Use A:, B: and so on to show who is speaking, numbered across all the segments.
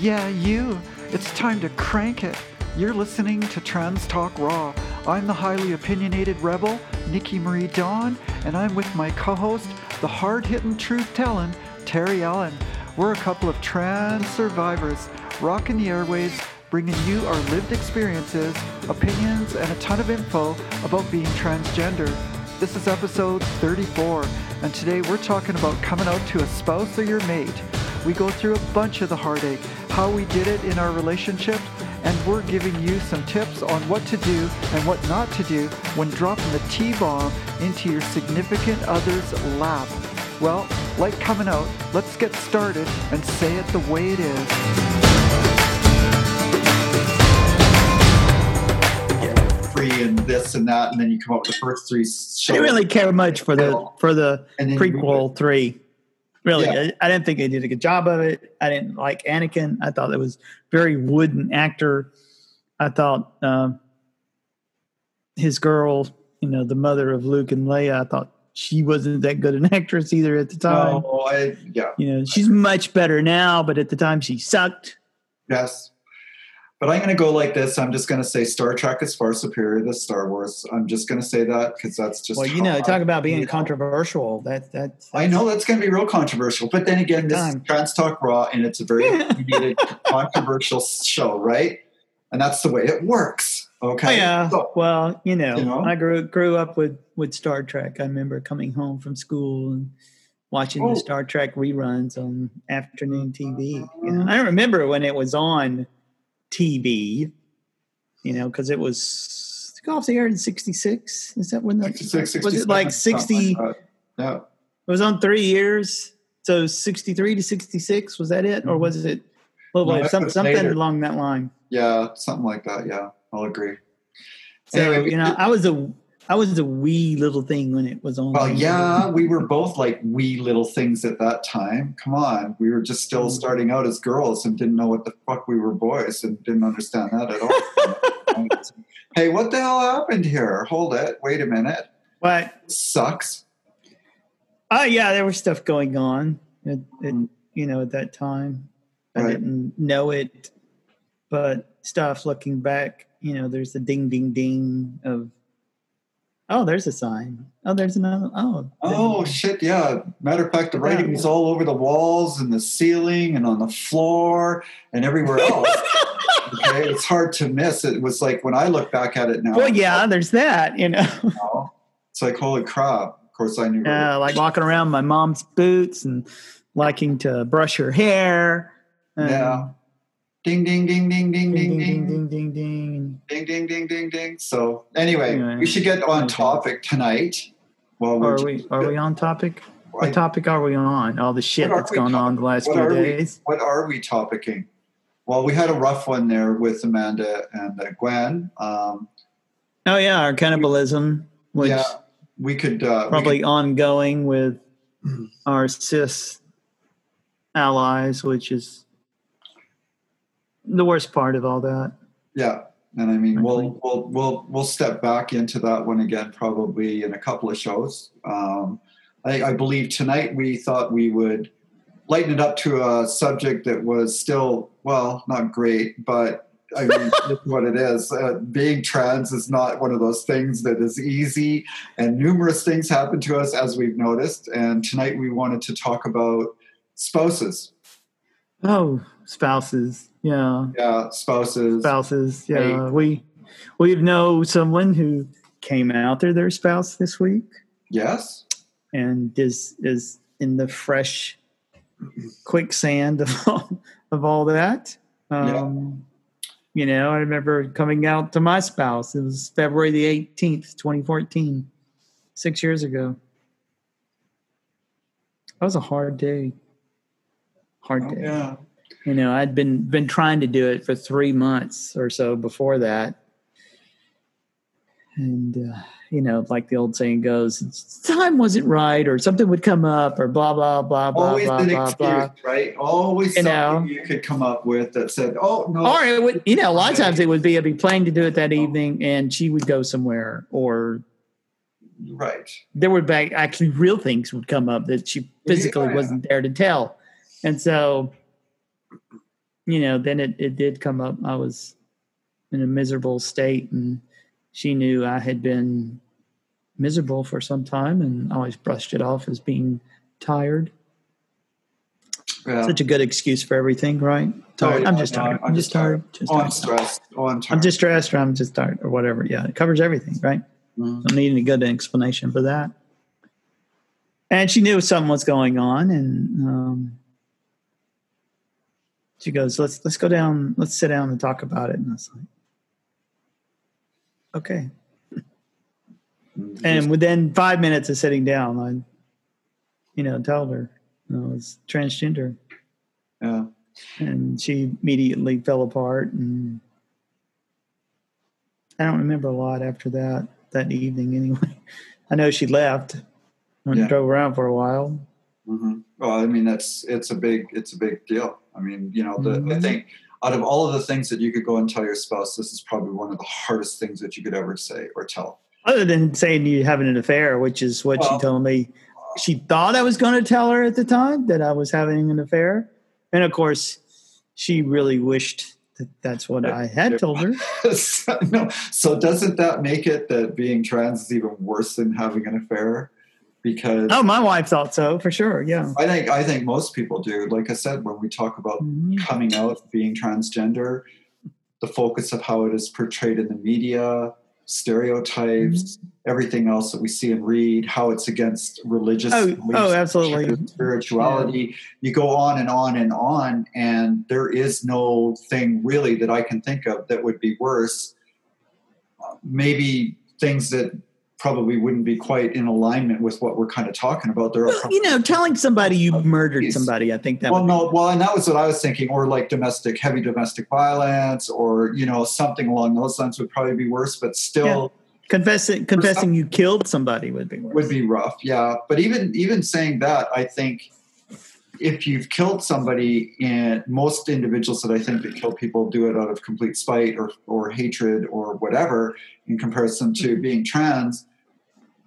A: Yeah, you. It's time to crank it. You're listening to Trans Talk Raw. I'm the highly opinionated rebel, Nikki Marie Dawn, and I'm with my co host, the hard hitting truth telling, Terry Allen. We're a couple of trans survivors, rocking the airways, bringing you our lived experiences, opinions, and a ton of info about being transgender. This is episode 34, and today we're talking about coming out to a spouse or your mate. We go through a bunch of the heartache, how we did it in our relationship, and we're giving you some tips on what to do and what not to do when dropping the T-bomb into your significant other's lap. Well, like coming out, let's get started and say it the way it is.
B: free and this and that, and then you come up with the first three shows.
C: I didn't really care much for the for the
B: And then you-
C: prequel three. Really,
B: Yeah.
C: I, I didn't think they did a good job of it. I didn't like Anakin. I thought it was very wooden actor. I thought um, his girl, you know, the mother of Luke and Leia. I thought she wasn't that good an actress either at the time.
B: No, I yeah,
C: You know, she's much better now, but at the time she sucked.
B: yes. But I'm going to go like this. I'm just going to say Star Trek is far superior to Star Wars. I'm just going to say that because that's just.
C: Well, you know,
B: I-
C: talk about being
B: you know.
C: controversial. That that
B: I know that's going to be real controversial, but then again, this is Trans Talk Raw, and it's a very opinionated, controversial show, right? And that's the way it works. Okay.
C: Oh, yeah.
B: So,
C: Well, you know,
B: You know?
C: I grew grew up with with Star Trek. I remember coming home from school and watching
B: Oh.
C: the Star Trek reruns on afternoon TV. You know, I remember when it was on TV. You know, because it was it got off the air in '66. Is that when the
B: 66,
C: was it like 60?
B: something like that. Yeah.
C: It was on three years. So 63 to 66 was that it, or was it? Well,
B: No,
C: some, something
B: later.
C: along that line.
B: Yeah, something like that. Yeah, I'll agree.
C: So
B: Anyway,
C: you know, I was a I was a wee little thing when it was on.
B: Well, yeah, we were both like wee little things at that time. Come on, we were just still
C: Mm.
B: starting out as girls and didn't know what the fuck we were boys and didn't understand that at all. hey, what the hell happened here? Hold it. Wait a minute.
C: What
B: Sucks.
C: oh yeah, there was stuff going on. At, at, you know, at that time, I
B: Right.
C: didn't know it, but stuff looking back, you know, there's the ding, ding, ding of. Oh, there's a sign. Oh, there's another. Oh,
B: Oh shit! Yeah. Matter of fact, the writing was all over the walls and the ceiling and on the floor and everywhere else. okay, it's hard to miss. It was like when I look back at it now.
C: well, yeah, there's that. You know,
B: now, It's like holy crap. Of course, I knew.
C: Yeah, like walking around my mom's boots and liking to brush her hair. and
B: Yeah. Ding ding ding ding ding
C: Ding,
B: ding
C: ding,
B: ding
C: ding, ding, ding.
B: ding ding ding ding ding. So anyway, we should get on topic tonight. Well, we're
C: we are we on topic? What topic are we on? All the shit
B: are
C: that's
B: we
C: gone on the last few days.
B: what are we topicing? Well, we had a rough one there with Amanda and uh, Gwen. Um,
C: Oh yeah, our cannibalism, which
B: yeah, we could uh, we
C: probably
B: could-
C: ongoing with our cis allies, which is the worst part of all that.
B: yeah. And I mean, we'll we'll we'll we'll step back into that one again probably in a couple of shows. Um, I, I believe tonight we thought we would lighten it up to a subject that was still well, not great, but I mean, it's what it is. Uh, being trans is not one of those things that is easy, and numerous things happen to us as we've noticed. And tonight we wanted to talk about spouses.
C: Oh, spouses, yeah,
B: Yeah, spouses.
C: spouses, yeah.
B: Hey.
C: We we know someone who came out to their spouse this week
B: Yes.
C: and is is in the fresh quicksand of all, of all that. Um, You know, I remember coming out to my spouse. It was February the eighteenth, twenty fourteen, six years ago. That was a hard day. Hard
B: Oh,
C: day.
B: yeah.
C: You know, I'd been been trying to do it for three months or so before that, and uh, you know, like the old saying goes, time wasn't right, or something would come up, or blah blah blah blah
B: Always
C: blah
B: an
C: blah
B: excuse,
C: blah.
B: right? Always
C: You
B: something
C: know.
B: you could come up with that said, "Oh no."
C: Or it would, you know, a lot of times it would be I'd be planning to do it that evening, and she would go somewhere, or
B: Right.
C: there would be actually real things would come up that she physically
B: Yeah.
C: wasn't there to tell, and so you know, then it, it did come up. I was in a miserable state, and she knew I had been miserable for some time and always brushed it off as being tired.
B: Yeah.
C: Such a good excuse for everything, right? Tired.
B: yeah,
C: I'm just
B: no,
C: tired.
B: I'm
C: I'm, just tired. Just
B: oh, I'm stressed. Oh, I'm tired.
C: I'm just stressed or I'm just tired or whatever. Yeah, it covers everything, right?
B: Mhm.
C: Don't need any good explanation for that. And she knew something was going on, and um, she goes, "Let's let's go down. Let's sit down and talk about it." And I was like, "Okay." And within five minutes of sitting down, I, you know, told her I was transgender,
B: yeah.
C: and she immediately fell apart. And I don't remember a lot after that that evening. Anyway, I know she left and
B: Yeah.
C: drove around for a while.
B: Hmm Well, I mean, that's it's a big it's a big deal. I mean, you know, the I
C: Mhm.
B: think out of all of the things that you could go and tell your spouse, this is probably one of the hardest things that you could ever say or tell.
C: Other than saying you having an affair, which is what
B: Well-
C: she told me. She thought I was going to tell her at the time that I was having an affair, and of course, she really wished that that's what I had told her.
B: so, no, so doesn't that make it that being trans is even worse than having an affair? Because
C: Oh, my wife thought so for sure. Yeah.
B: I think I think most people do. Like I said, when we talk about
C: Mhm.
B: coming out, being transgender, the focus of how it is portrayed in the media, stereotypes,
C: Mm-hmm.
B: everything else that we see and read, how it's against religious
C: Oh, oh, absolutely.
B: spirituality. You go on and on and on, and there is no thing really that I can think of that would be worse. Maybe things that probably wouldn't be quite in alignment with what we're kind of talking about. There are
C: Well, you know, telling somebody you murdered somebody, I think that
B: well, no, well, and that was what I was thinking, or like domestic, heavy domestic violence, or you know, something along those lines would probably be worse, but still
C: confessing confessing you killed somebody would be worse.
B: would be rough. Yeah, but even even saying that, I think if you've killed somebody, and most individuals that I think that kill people do it out of complete spite or or hatred or whatever, in comparison to mm-hmm. being trans,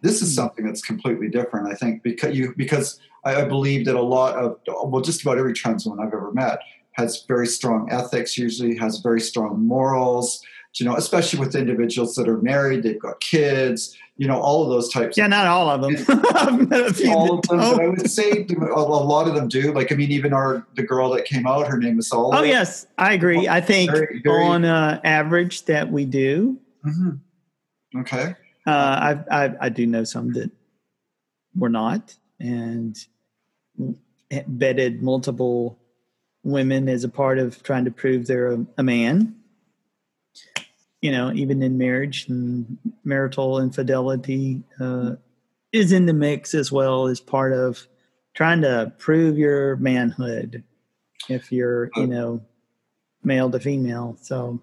B: this is something that's completely different. I think because you because I, believe that a lot of well, just about every trans woman I've ever met has very strong ethics. Usually has very strong morals. You know, especially with individuals that are married, they've got kids. You know, all of those types.
C: Yeah, not all of them. I've met a few
B: all of them, but I would say a, lot of them do. Like, I mean, even our the girl that came out, her name is Sola.
C: Oh yes, I agree. I think
B: Very- very-
C: on uh, average that we do.
B: Mhm. Okay.
C: Uh, I, I I do know some that were not, and bedded multiple women as a part of trying to prove they're a, a man. You know, even in marriage and marital infidelity uh, is in the mix as well as part of trying to prove your manhood. If you're, you know, male to female, so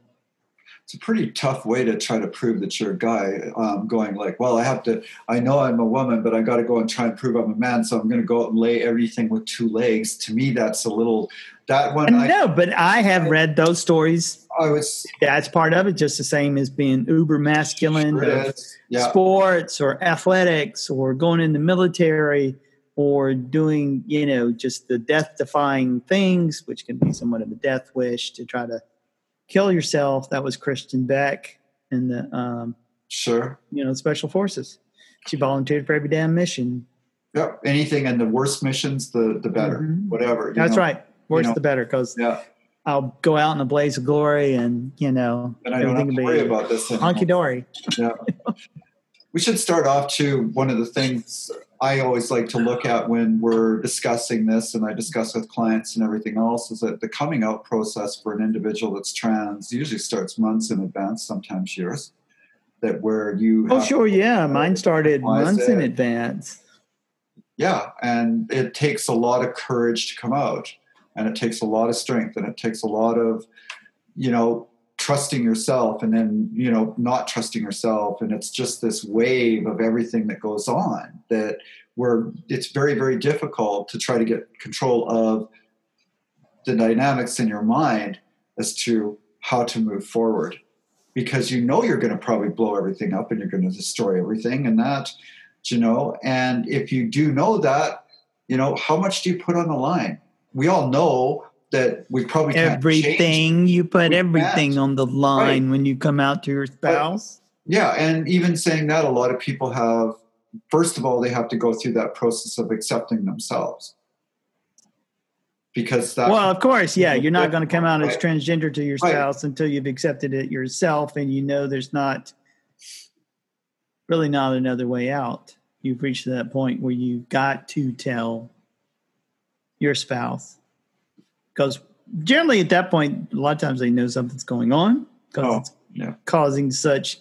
B: It's a pretty tough way to try to prove that you're a guy. Um, going like, well, I have to. I know I'm a woman, but I got to go and try and prove I'm a man. So I'm going to go out and lay everything with two legs. To me, that's a little. That one, I,
C: no, but I have read those stories.
B: I was.
C: That's part of it, just the same as being uber masculine
B: Sure. Yeah.
C: sports or athletics or going in the military or doing, you know, just the death defying things, which can be somewhat of a death wish to try to kill yourself. That was Kristin Beck in the, um,
B: Sure.
C: you know, special forces. She volunteered for every damn mission.
B: Yep. Anything and the worse missions, the the better.
C: Mhm.
B: Whatever. you
C: That's
B: know?
C: right. Worse
B: know.
C: the better, because
B: Yeah.
C: I'll go out in a blaze of glory and, you know,
B: And I don't have to worry about this.
C: Honky dory.
B: Yeah. we should start off to one of the things I always like to look at when we're discussing this, and I discuss with clients and everything else, is that the coming out process for an individual that's trans usually starts months in advance, sometimes years. That where you
C: Oh, sure. Yeah. Mine started months in advance.
B: yeah, and it takes a lot of courage to come out, and it takes a lot of strength, and it takes a lot of, you know, trusting yourself, and then you know not trusting yourself, and it's just this wave of everything that goes on that where it's very very difficult to try to get control of the dynamics in your mind as to how to move forward. Because you know you're going to probably blow everything up and you're going to destroy everything and that you know? And if you do know that you know how much do you put on the line? We all know that we probably can't
C: everything you put
B: We
C: everything on the line when you come out to your spouse.
B: Yeah, and even saying that, a lot of people have. First of all, they have to go through that process of accepting themselves, because that.
C: well, of course, yeah, you're not going to come out as
B: Right.
C: transgender to your
B: Right.
C: spouse until you've accepted it yourself, and you know there's not really not another way out. You've reached that point where you've got to tell your spouse because generally at that point, a lot of times they know something's going on because
B: Oh,
C: it's
B: yeah.
C: causing such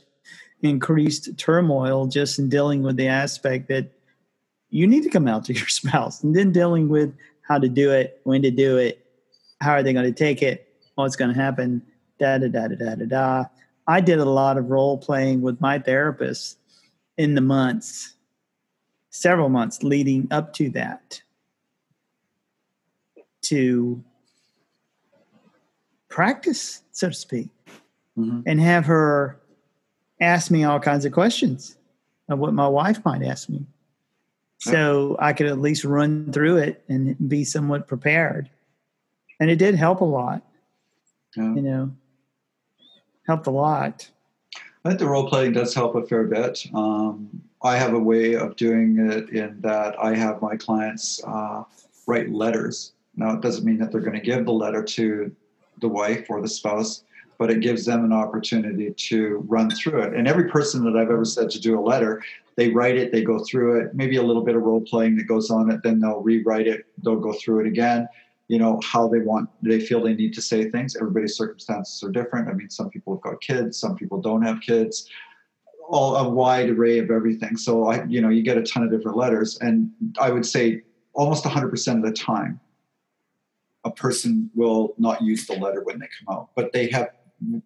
C: increased turmoil just in dealing with the aspect that you need to come out to your spouse and then dealing with how to do it, when to do it, how are they going to take it, what's going to happen, da da da da da da da. I did a lot of role playing with my therapist in the months, several months leading up to that to practice, so to speak
B: Mhm.
C: and have her ask me all kinds of questions of what my wife might ask me. So I could at least run through it and be somewhat prepared. And it did help a lot,
B: Yeah.
C: you know, helped a lot.
B: I think the role playing does help a fair bit. Um, I have a way of doing it in that I have my clients uh, write letters. Now, it doesn't mean that they're going to give the letter to the wife or the spouse, but it gives them an opportunity to run through it. And every person that I've ever said to do a letter, they write it, they go through it, maybe a little bit of role playing that goes on it, then they'll rewrite it, they'll go through it again. You know, how they want, they feel they need to say things. Everybody's circumstances are different. I mean, some people have got kids, some people don't have kids, all a wide array of everything. So I, you know, you get a ton of different letters. And I would say almost 100% of the time, a person will not use the letter when they come out, but they have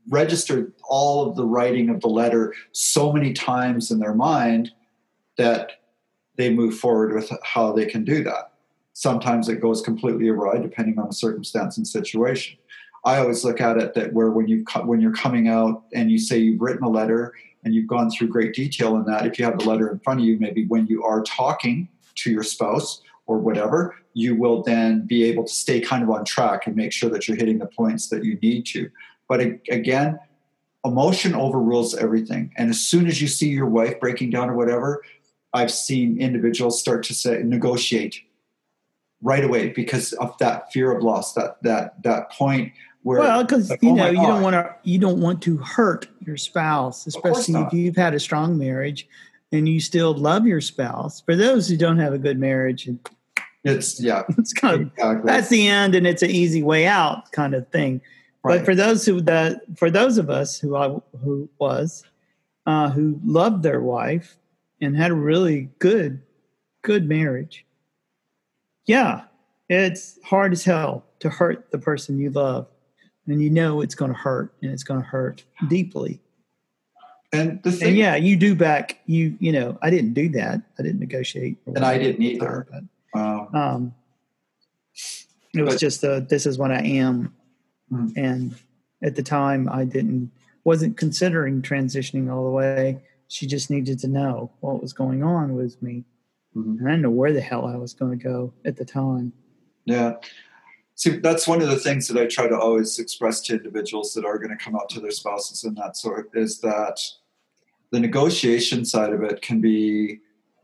B: registered all of the writing of the letter so many times in their mind that they move forward with how they can do that. Sometimes it goes completely awry, depending on the circumstance and situation. I always look at it that where when you when you're coming out and you say you've written a letter and you've gone through great detail in that, if you have the letter in front of you, maybe when you are talking to your spouse or whatever, you will then be able to stay kind of on track and make sure that you're hitting the points that you need to. But again, emotion overrules everything. And as soon as you see your wife breaking down or whatever, I've seen individuals start to say negotiate right away because of that fear of loss, that that that point where
C: Well, because
B: like,
C: you
B: oh
C: know you don't want to you don't want to hurt your spouse, especially if you've had a strong marriage and you still love your spouse. For those who don't have a good marriage,
B: it's yeah,
C: it's kind of
B: exactly.
C: that's the end and it's an easy way out kind of thing.
B: right.
C: But for those who that for those of us who I who was uh, who loved their wife and had a really good good marriage, yeah, it's hard as hell to hurt the person you love, and you know it's going to hurt and it's going to hurt deeply.
B: And the thing
C: And yeah, you do back you you know I didn't do that. I didn't negotiate,
B: And I didn't either.
C: But,
B: um,
C: um, it was
B: But-
C: just a, this is what I am,
B: Mhm.
C: and at the time I didn't wasn't considering transitioning all the way. She just needed to know what was going on with me,
B: mhm.
C: and I didn't know where the hell I was going to go at the time.
B: Yeah. See, that's one of the things that I try to always express to individuals that are going to come out to their spouses and that sort is that the negotiation side of it can be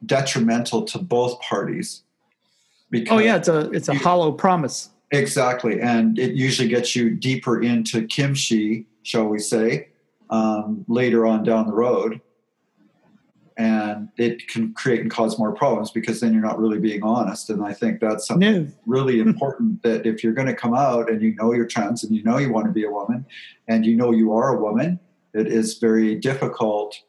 B: detrimental to both parties. Because
C: Oh yeah, it's a it's a hollow promise.
B: Exactly, and it usually gets you deeper into kimchi, shall we say, um, later on down the road, and it can create and cause more problems because then you're not really being honest. And I think that's something
C: No,
B: really important that if you're going to come out and you know you're trans and you know you want to be a woman and you know you are a woman, it is very difficult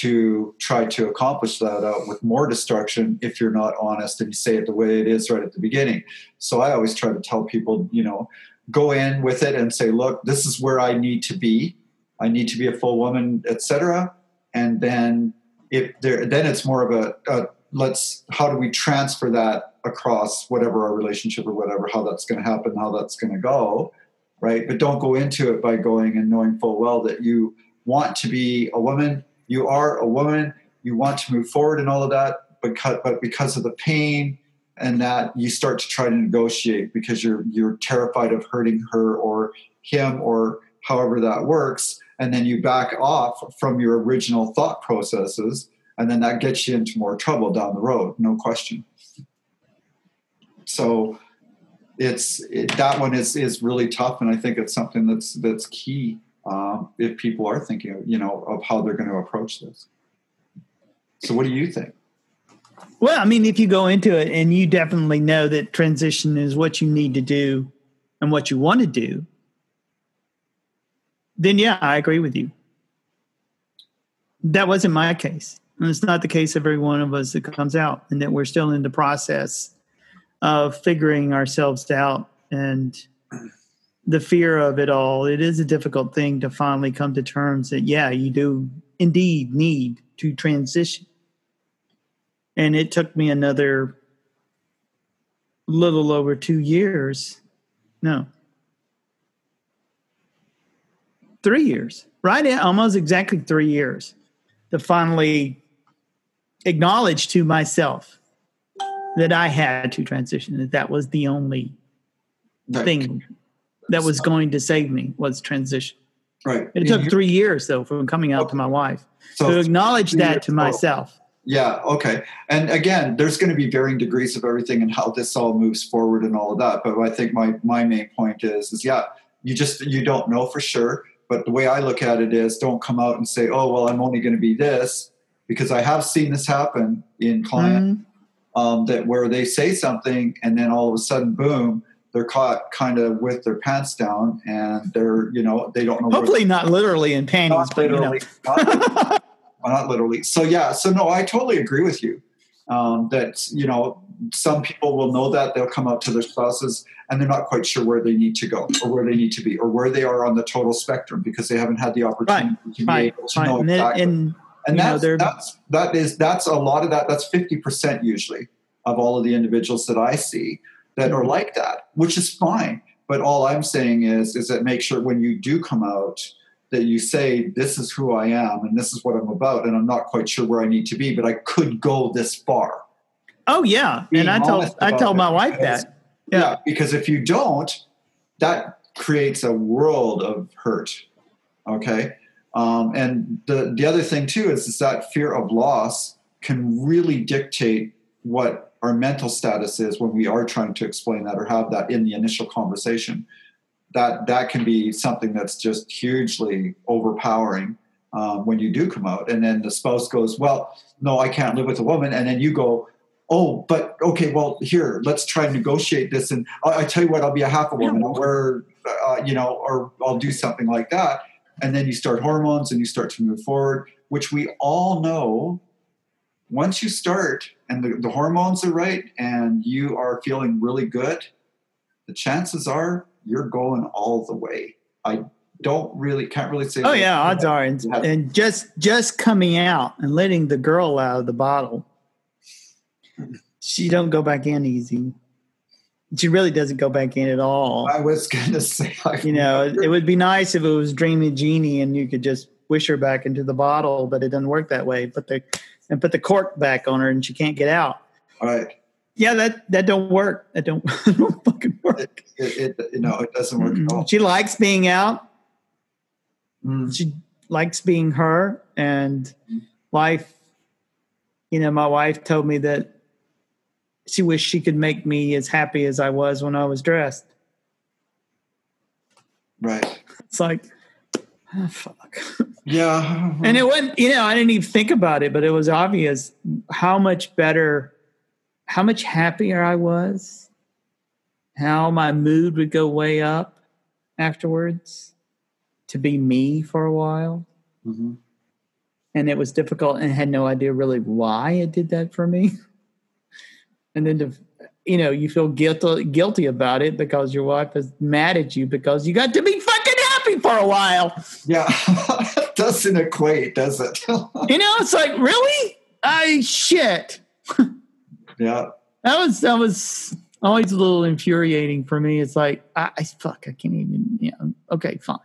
B: to try to accomplish that out with more destruction if you're not honest and you say it the way it is right at the beginning. So I always try to tell people, you know, go in with it and say, look, this is where I need to be. I need to be a full woman, etc. And then if there, then it's more of a, a let's how do we transfer that across whatever our relationship or whatever how that's going to happen how that's going to go right but don't go into it by going and knowing full well that you want to be a woman you are a woman you want to move forward and all of that because but because of the pain and that you start to try to negotiate because you're you're terrified of hurting her or him or however that works. And then you back off from your original thought processes and then that gets you into more trouble down the road no question. So it's it, that one is is really tough and i think it's something that's that's key um, if people are thinking you know of how they're going to approach this so what do you think
C: well, I mean, if you go into it and you definitely know that transition is what you need to do and what you want to do, then yeah, I agree with you. That wasn't my case. And it's not the case of every one of us that comes out, and that we're still in the process of figuring ourselves out and the fear of it all. It is a difficult thing to finally come to terms that, yeah, you do indeed need to transition. And it took me another little over two years. No. Three years. Right almost exactly three years to finally acknowledge to myself that i had to transition that that was the only thing that was going to save me was transition
B: right
C: it took three years though from coming out okay. to my wife so to acknowledge that to myself
B: yeah, okay. And again, there's going to be varying degrees of everything and how this all moves forward and all of that. But I think my my main point is is yeah, you just you don't know for sure. But the way I look at it is don't come out and say, oh well, I'm only going to be this because I have seen this happen in client mm-hmm. um, that where they say something and then all of a sudden, boom, they're caught kind of with their pants down and they're you know they don't know.
C: Hopefully, not literally in panties, but you know.
B: not literally. So yeah, so no, I totally agree with you. Um, that you know, some people will know that they'll come out to their spouses and they're not quite sure where they need to go or where they need to be or where they are on the total spectrum because they haven't had the opportunity right, to be right, able to right. know and exactly. and, and that's, know, that's that is that's a lot of that. That's fifty percent usually of all of the individuals that I see that are like that, which is fine. But all I'm saying is is that make sure when you do come out that you say this is who I am and this is what I'm about and I'm not quite sure where I need to be, but I could go this far.
C: Oh yeah, Being and I tell I tell my wife because, that.
B: Yeah. yeah, because if you don't, that creates a world of hurt. Okay, um, and the the other thing too is, is that fear of loss can really dictate what our mental status is when we are trying to explain that or have that in the initial conversation that that can be something that's just hugely overpowering um, when you do come out. And then the spouse goes well no i can't live with a woman. And then you go oh but okay well here let's try and negotiate this and i, I tell you what i'll be a half a woman or uh, you know or i'll do something like that. And then you start hormones and you start to move forward which we all know once you start and the, the hormones are right and you are feeling really good the chances are you're going all the way. I don't really can't really say.
C: Oh yeah, odds are, and, and just just coming out and letting the girl out of the bottle, she don't go back in easy. She really doesn't go back in at all.
B: I was gonna say,
C: you know, it, it would be nice if it was Dreamy Jeannie and you could just wish her back into the bottle, but it doesn't work that way. Put the and put the cork back on her, and she can't get out.
B: All right.
C: Yeah, that that don't work. That don't, don't fucking work.
B: It, it, it, you know, it doesn't work
C: mm-hmm. at all. She likes being out. Mm. She likes being her, and life. You know, my wife told me that she wished she could make me as happy as I was when I was dressed.
B: Right.
C: It's like, oh, fuck.
B: Yeah.
C: and it wasn't, you know, I didn't even think about it, but it was obvious how much better how much happier I was, how my mood would go way up afterwards to be me for a while. Mm-hmm. And it was difficult and I had no idea really why it did that for me. and then to, you know, you feel guilty, guilty about it because your wife is mad at you because you got to be for a while.
B: Yeah. doesn't equate, does it?
C: you know, it's like, really? I shit.
B: Yeah.
C: That was that was always a little infuriating for me. It's like I, I fuck, I can't even. Yeah, you know, okay, fine.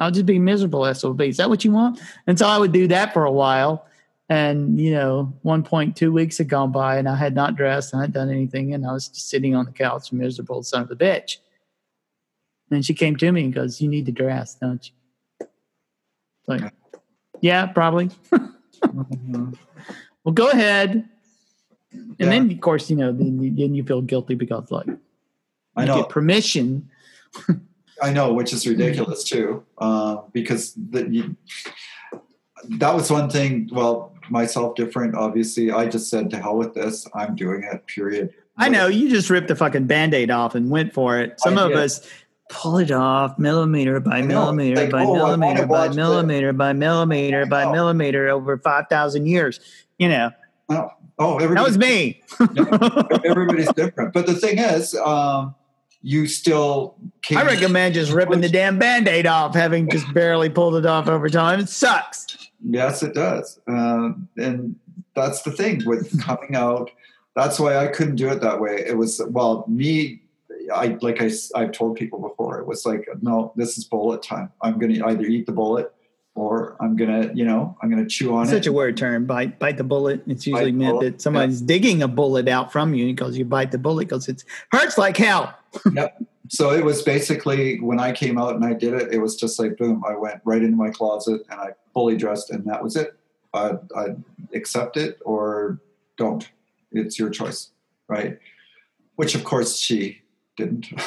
C: I'll just be miserable SOB. Is that what you want? And so I would do that for a while, And, you know, one point two weeks had gone by and I had not dressed, I hadn't done anything, and I was just sitting on the couch, miserable son of a bitch. And she came to me and goes, You need to dress, don't you? Like, yeah, probably.
B: Mhm.
C: Well, go ahead. And
B: Yeah.
C: then, of course, you know, then you, then you feel guilty because, like,
B: I know.
C: get permission.
B: I know, which is ridiculous too, uh, because the, you, that was one thing. Well, myself different, obviously. I just said to hell with this. I'm doing it. Period.
C: I know you just ripped the fucking band aid off and went for it. Some
B: I
C: of
B: did.
C: us pull it off millimeter by millimeter
B: Like,
C: by
B: oh,
C: millimeter by millimeter by millimeter by millimeter over 5,000 years. You know,
B: Oh, oh
C: that was me.
B: everybody's different. But the thing is, um, you still. Came,
C: I recommend just ripping the damn band aid off, having just barely pulled it off over time. It sucks.
B: Yes, it does. Uh, and that's the thing with coming out. That's why I couldn't do it that way. It was, well, me, I like I, have told people before, it was like, no, this is bullet time. I'm going to either eat the bullet or I'm going to, you know, I'm going to chew on
C: Such
B: it.
C: Such a weird term, bite bite the bullet. It's usually
B: Bite
C: meant
B: bullet,
C: that somebody's digging a bullet out from you because you bite the bullet because it hurts like hell. yep.
B: so it was basically when I came out and I did it, it was just like, boom, I went right into my closet and I fully dressed and that was it. I, I accept it or don't. It's your choice, right? Which of course she didn't.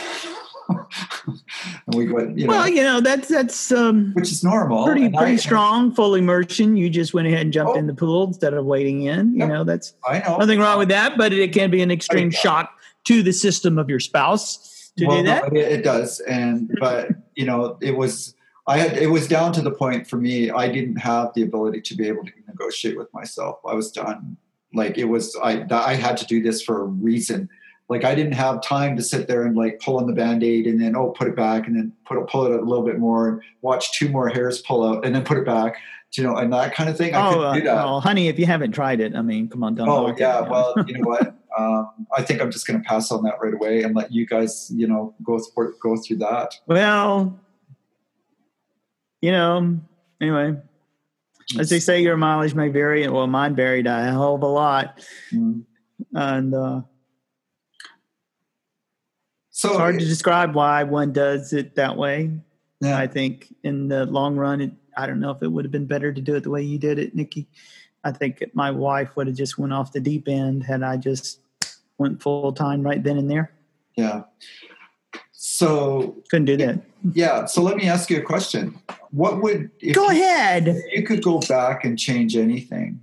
B: and we went, you know,
C: Well, you know that's that's um,
B: which is normal.
C: pretty
B: and
C: pretty
B: I,
C: strong full immersion. You just went ahead and jumped
B: Oh.
C: in the pool instead of wading in. You
B: Yep.
C: know that's
B: I know.
C: nothing wrong with that, but it can be an extreme shock to the system of your spouse to
B: well,
C: do that.
B: No, it, it does, and but you know, it was. I had it was down to the point for me. I didn't have the ability to be able to negotiate with myself. I was done. Like it was. I I had to do this for a reason. Like I didn't have time to sit there and like pull on the band-aid and then oh put it back and then put it, pull it a little bit more, and watch two more hairs pull out and then put it back. You know, and that kind of thing. I
C: Oh,
B: couldn't
C: uh,
B: do that.
C: well, honey, if you haven't tried it, I mean, come on, don't.
B: Oh
C: it,
B: yeah,
C: know.
B: well, you know what? Um, I think I'm just going to pass on that right away and let you guys, you know, go through, go through that.
C: Well, you know, anyway, as they say, your mileage may vary. Well, mine varied a hell of a lot,
B: Mm.
C: and uh,
B: So
C: it's hard to describe why one does it that way.
B: yeah,
C: I think in the long run, it, I don't know if it would have been better to do it the way you did it, Nikki. I think my wife would have just went off the deep end had I just went full time right then and there.
B: yeah. So
C: Couldn't do that.
B: yeah, so let me ask you a question. What would if
C: Go
B: you,
C: ahead.
B: if you could go back and change anything?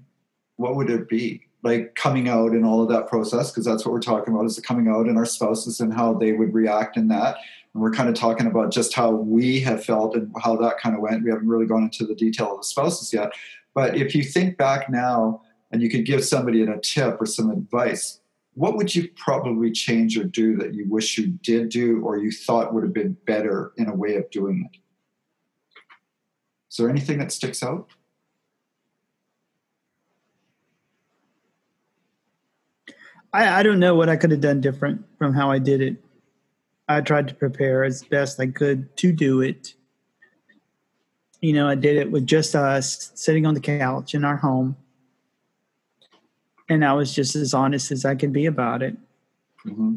B: What would it be? Like coming out and all of that process, because that's what we're talking about is the coming out and our spouses and how they would react in that. And we're kind of talking about just how we have felt and how that kind of went. We haven't really gone into the detail of the spouses yet. But if you think back now and you could give somebody a tip or some advice, what would you probably change or do that you wish you did do or you thought would have been better in a way of doing it? Is there anything that sticks out?
C: I, I don't know what I could have done different from how I did it. I tried to prepare as best I could to do it. You know, I did it with just us sitting on the couch in our home. And I was just as honest as I could be about it
B: Mm-hmm.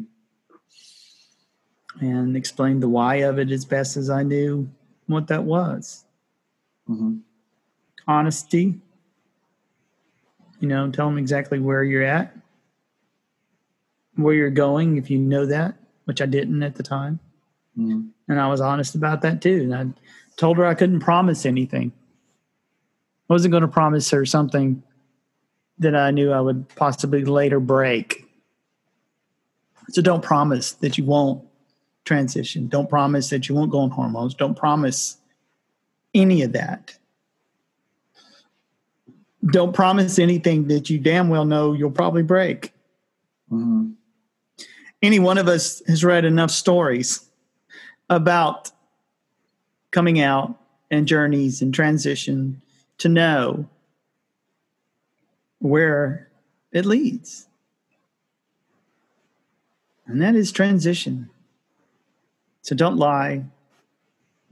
C: and explained the why of it as best as I knew what that was.
B: Mm-hmm.
C: Honesty, you know, tell them exactly where you're at, where you're going, if you know that, which I didn't at the time.
B: Mm-hmm.
C: and I was honest about that too. And I told her I couldn't promise anything. I wasn't going to promise her something that I knew I would possibly later break. So don't promise that you won't transition. Don't promise that you won't go on hormones. Don't promise any of that. Don't promise anything that you damn well know you'll probably break.
B: Mm-hmm.
C: Any one of us has read enough stories about coming out and journeys and transition to know where it leads. And that is transition. So don't lie.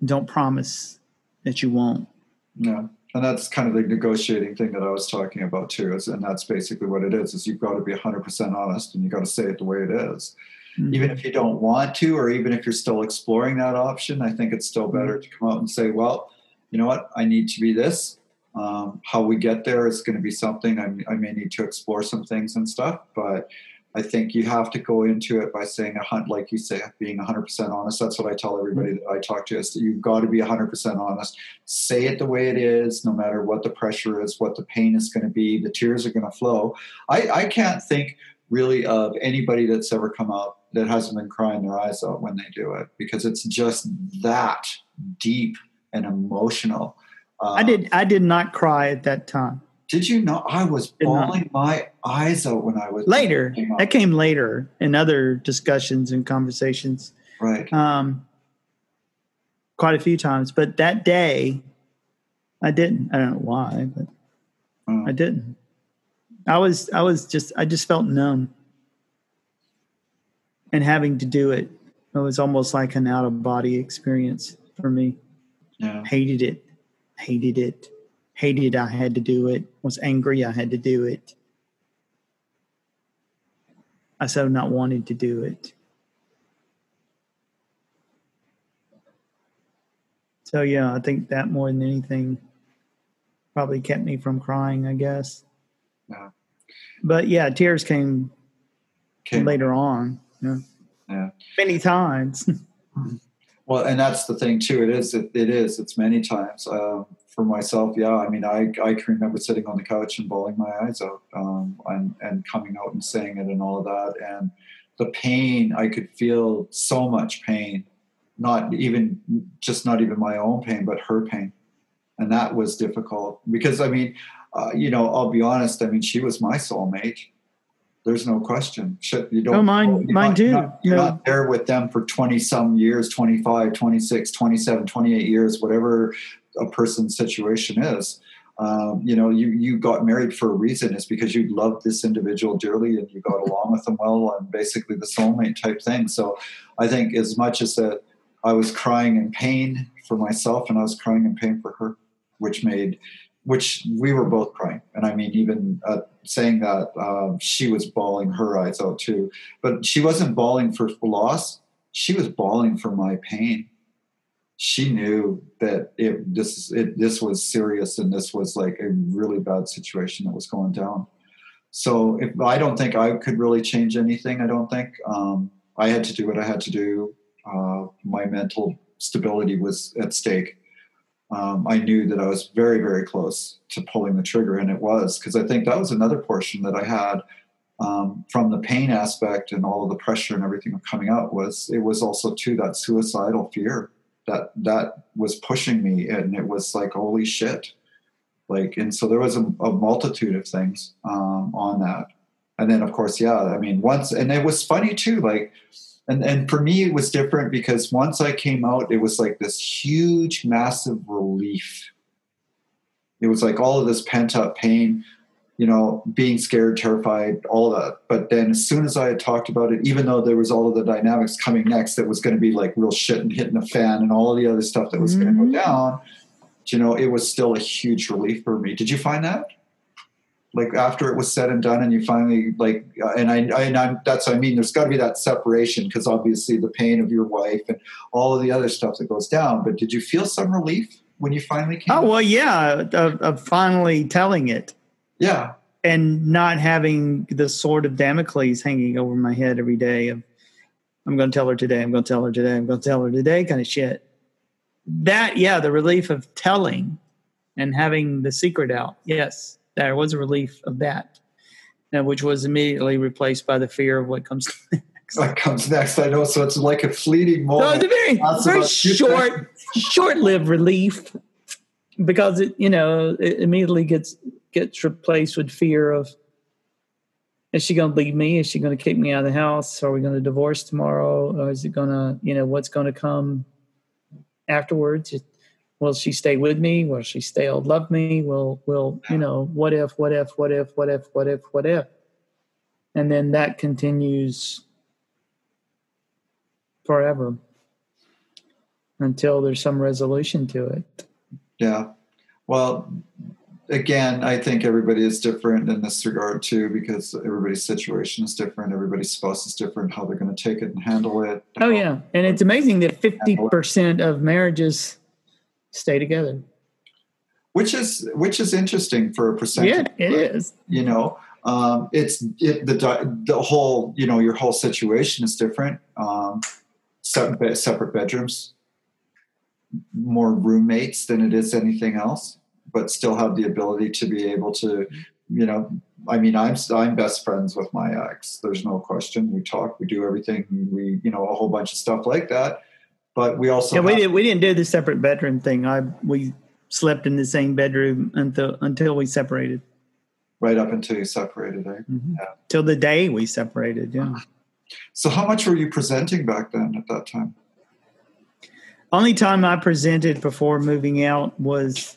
C: Don't promise that you won't.
B: Yeah. And that's kind of the negotiating thing that I was talking about too. Is, and that's basically what it is: is you've got to be 100% honest, and you got to say it the way it is. Mm-hmm. Even if you don't want to, or even if you're still exploring that option, I think it's still better to come out and say, "Well, you know what? I need to be this. Um, how we get there is going to be something. I, I may need to explore some things and stuff, but." I think you have to go into it by saying a hunt, like you say, being 100% honest. That's what I tell everybody that I talk to is that you've got to be 100% honest. Say it the way it is, no matter what the pressure is, what the pain is going to be. The tears are going to flow. I, I can't think really of anybody that's ever come out that hasn't been crying their eyes out when they do it because it's just that deep and emotional.
C: Uh, I did. I did not cry at that time.
B: Did you know I was bawling my eyes out when I was
C: later? Came that came later in other discussions and conversations.
B: Right.
C: Um, quite a few times, but that day, I didn't. I don't know why, but oh. I didn't. I was. I was just. I just felt numb, and having to do it, it was almost like an out of body experience for me.
B: Yeah.
C: Hated it. Hated it hated I had to do it, was angry I had to do it. I so not wanting to do it. So yeah, I think that more than anything probably kept me from crying, I guess.
B: Yeah.
C: But yeah, tears came, came. later on.
B: Yeah. yeah.
C: Many times.
B: well, and that's the thing too. It is. It, it is. It's many times. Um, for myself, yeah, I mean, I, I can remember sitting on the couch and bawling my eyes out um, and, and coming out and saying it and all of that. And the pain, I could feel so much pain, not even, just not even my own pain, but her pain. And that was difficult because, I mean, uh, you know, I'll be honest, I mean, she was my soulmate. There's no question. You don't.
C: Oh, mine, mine
B: not,
C: too.
B: You're, not, you're not, there with them for 20 some years, 25, 26, 27, 28 years, whatever a person's situation is. Um, you know, you you got married for a reason. It's because you loved this individual dearly and you got along with them well, and basically the soulmate type thing. So, I think as much as that, I was crying in pain for myself, and I was crying in pain for her, which made, which we were both crying. And I mean, even uh, saying that, uh, she was bawling her eyes out too. But she wasn't bawling for loss; she was bawling for my pain she knew that it this it, this was serious and this was like a really bad situation that was going down. So if I don't think I could really change anything, I don't think um, I had to do what I had to do. Uh, my mental stability was at stake. Um, I knew that I was very very close to pulling the trigger, and it was because I think that was another portion that I had. Um, from the pain aspect and all of the pressure and everything coming out was it was also to that suicidal fear that that was pushing me and it was like holy shit. Like and so there was a, a multitude of things um, on that. And then of course yeah i mean once and it was funny too like and and for me it was different because once i came out it was like this huge massive relief. It was like all of this pent up pain you know, being scared, terrified, all that. But then as soon as I had talked about it, even though there was all of the dynamics coming next that was going to be like real shit and hitting the fan and all of the other stuff that was mm-hmm. going to go down, you know, it was still a huge relief for me. Did you find that? Like after it was said and done, and you finally like, uh, and I, I and I'm, that's what I mean. There's got to be that separation because obviously the pain of your wife and all of the other stuff that goes down. But did you feel some relief when you finally came?
C: Oh well, yeah, of, of finally telling it.
B: Yeah.
C: And not having the sword of Damocles hanging over my head every day of, I'm going to tell her today, I'm going to tell her today, I'm going to tell her today kind of shit. That, yeah, the relief of telling and having the secret out. Yes, there was a relief of that, uh, which was immediately replaced by the fear of what comes next.
B: What comes next? I know. So it's like a fleeting moment.
C: No, it's a very, very short, short-lived relief because it, you know, it immediately gets gets replaced with fear of is she going to leave me? Is she going to kick me out of the house? Are we going to divorce tomorrow? Or is it going to, you know, what's going to come afterwards? Will she stay with me? Will she still love me? Will, will, you know, what if, what if, what if, what if, what if, what if? And then that continues forever until there's some resolution to it.
B: Yeah Well, again, I think everybody is different in this regard too, because everybody's situation is different. Everybody's spouse is different, how they're going to take it and handle it.
C: Oh yeah, and it's amazing that fifty percent of marriages stay together.
B: Which is which is interesting for a percentage.
C: Yeah, it is.
B: You know, um, it's it, the the whole you know your whole situation is different. Um, separate, separate bedrooms, more roommates than it is anything else but still have the ability to be able to, you know, I mean, I'm I'm best friends with my ex. There's no question. We talk, we do everything, we you know a whole bunch of stuff like that. But we also
C: yeah, we didn't we didn't do the separate bedroom thing. I we slept in the same bedroom until until we separated.
B: Right up until you separated, eh?
C: Mm-hmm. Yeah. Till the day we separated, yeah.
B: So how much were you presenting back then at that time?
C: Only time I presented before moving out was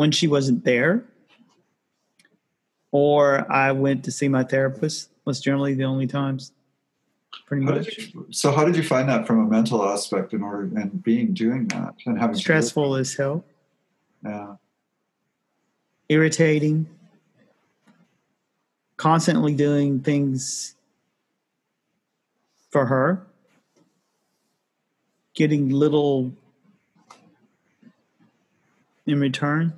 C: when she wasn't there or I went to see my therapist was generally the only times pretty
B: how
C: much.
B: You, so how did you find that from a mental aspect in order and being doing that and having
C: stressful as hell.
B: Yeah.
C: Irritating. Constantly doing things for her. Getting little in return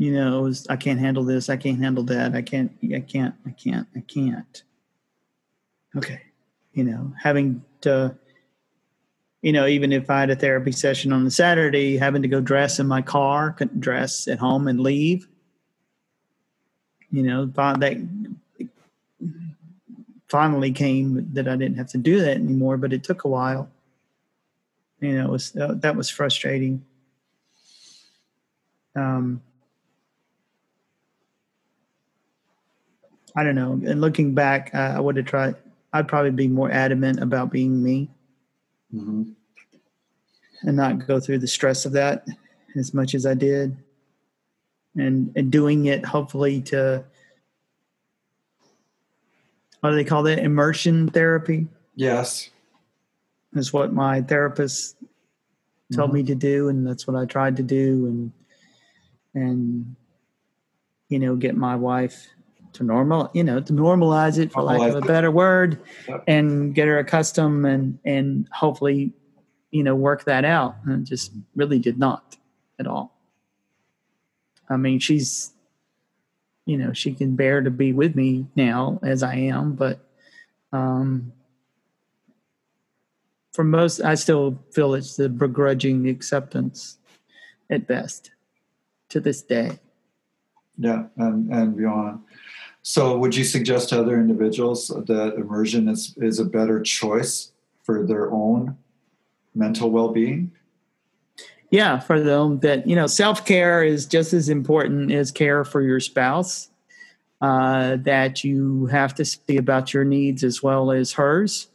C: you know, was I can't handle this, I can't handle that, I can't, I can't, I can't, I can't. Okay, you know, having to, you know, even if I had a therapy session on a Saturday, having to go dress in my car, couldn't dress at home and leave. You know, that finally came that I didn't have to do that anymore, but it took a while. You know, was uh, that was frustrating. Um, I don't know. And looking back, uh, I would have tried. I'd probably be more adamant about being me, mm-hmm. and not go through the stress of that as much as I did, and and doing it hopefully to what do they call that? Immersion therapy.
B: Yes,
C: is what my therapist told mm-hmm. me to do, and that's what I tried to do, and and you know get my wife to normal, you know, to normalize it for lack of a better word, yep. and get her accustomed and and hopefully, you know, work that out. And just really did not at all. I mean, she's, you know, she can bear to be with me now as I am, but um, for most, I still feel it's the begrudging acceptance at best to this day.
B: Yeah, and and beyond. So, would you suggest to other individuals that immersion is, is a better choice for their own mental well being?
C: Yeah, for them, that, you know, self care is just as important as care for your spouse. Uh, that you have to see about your needs as well as hers.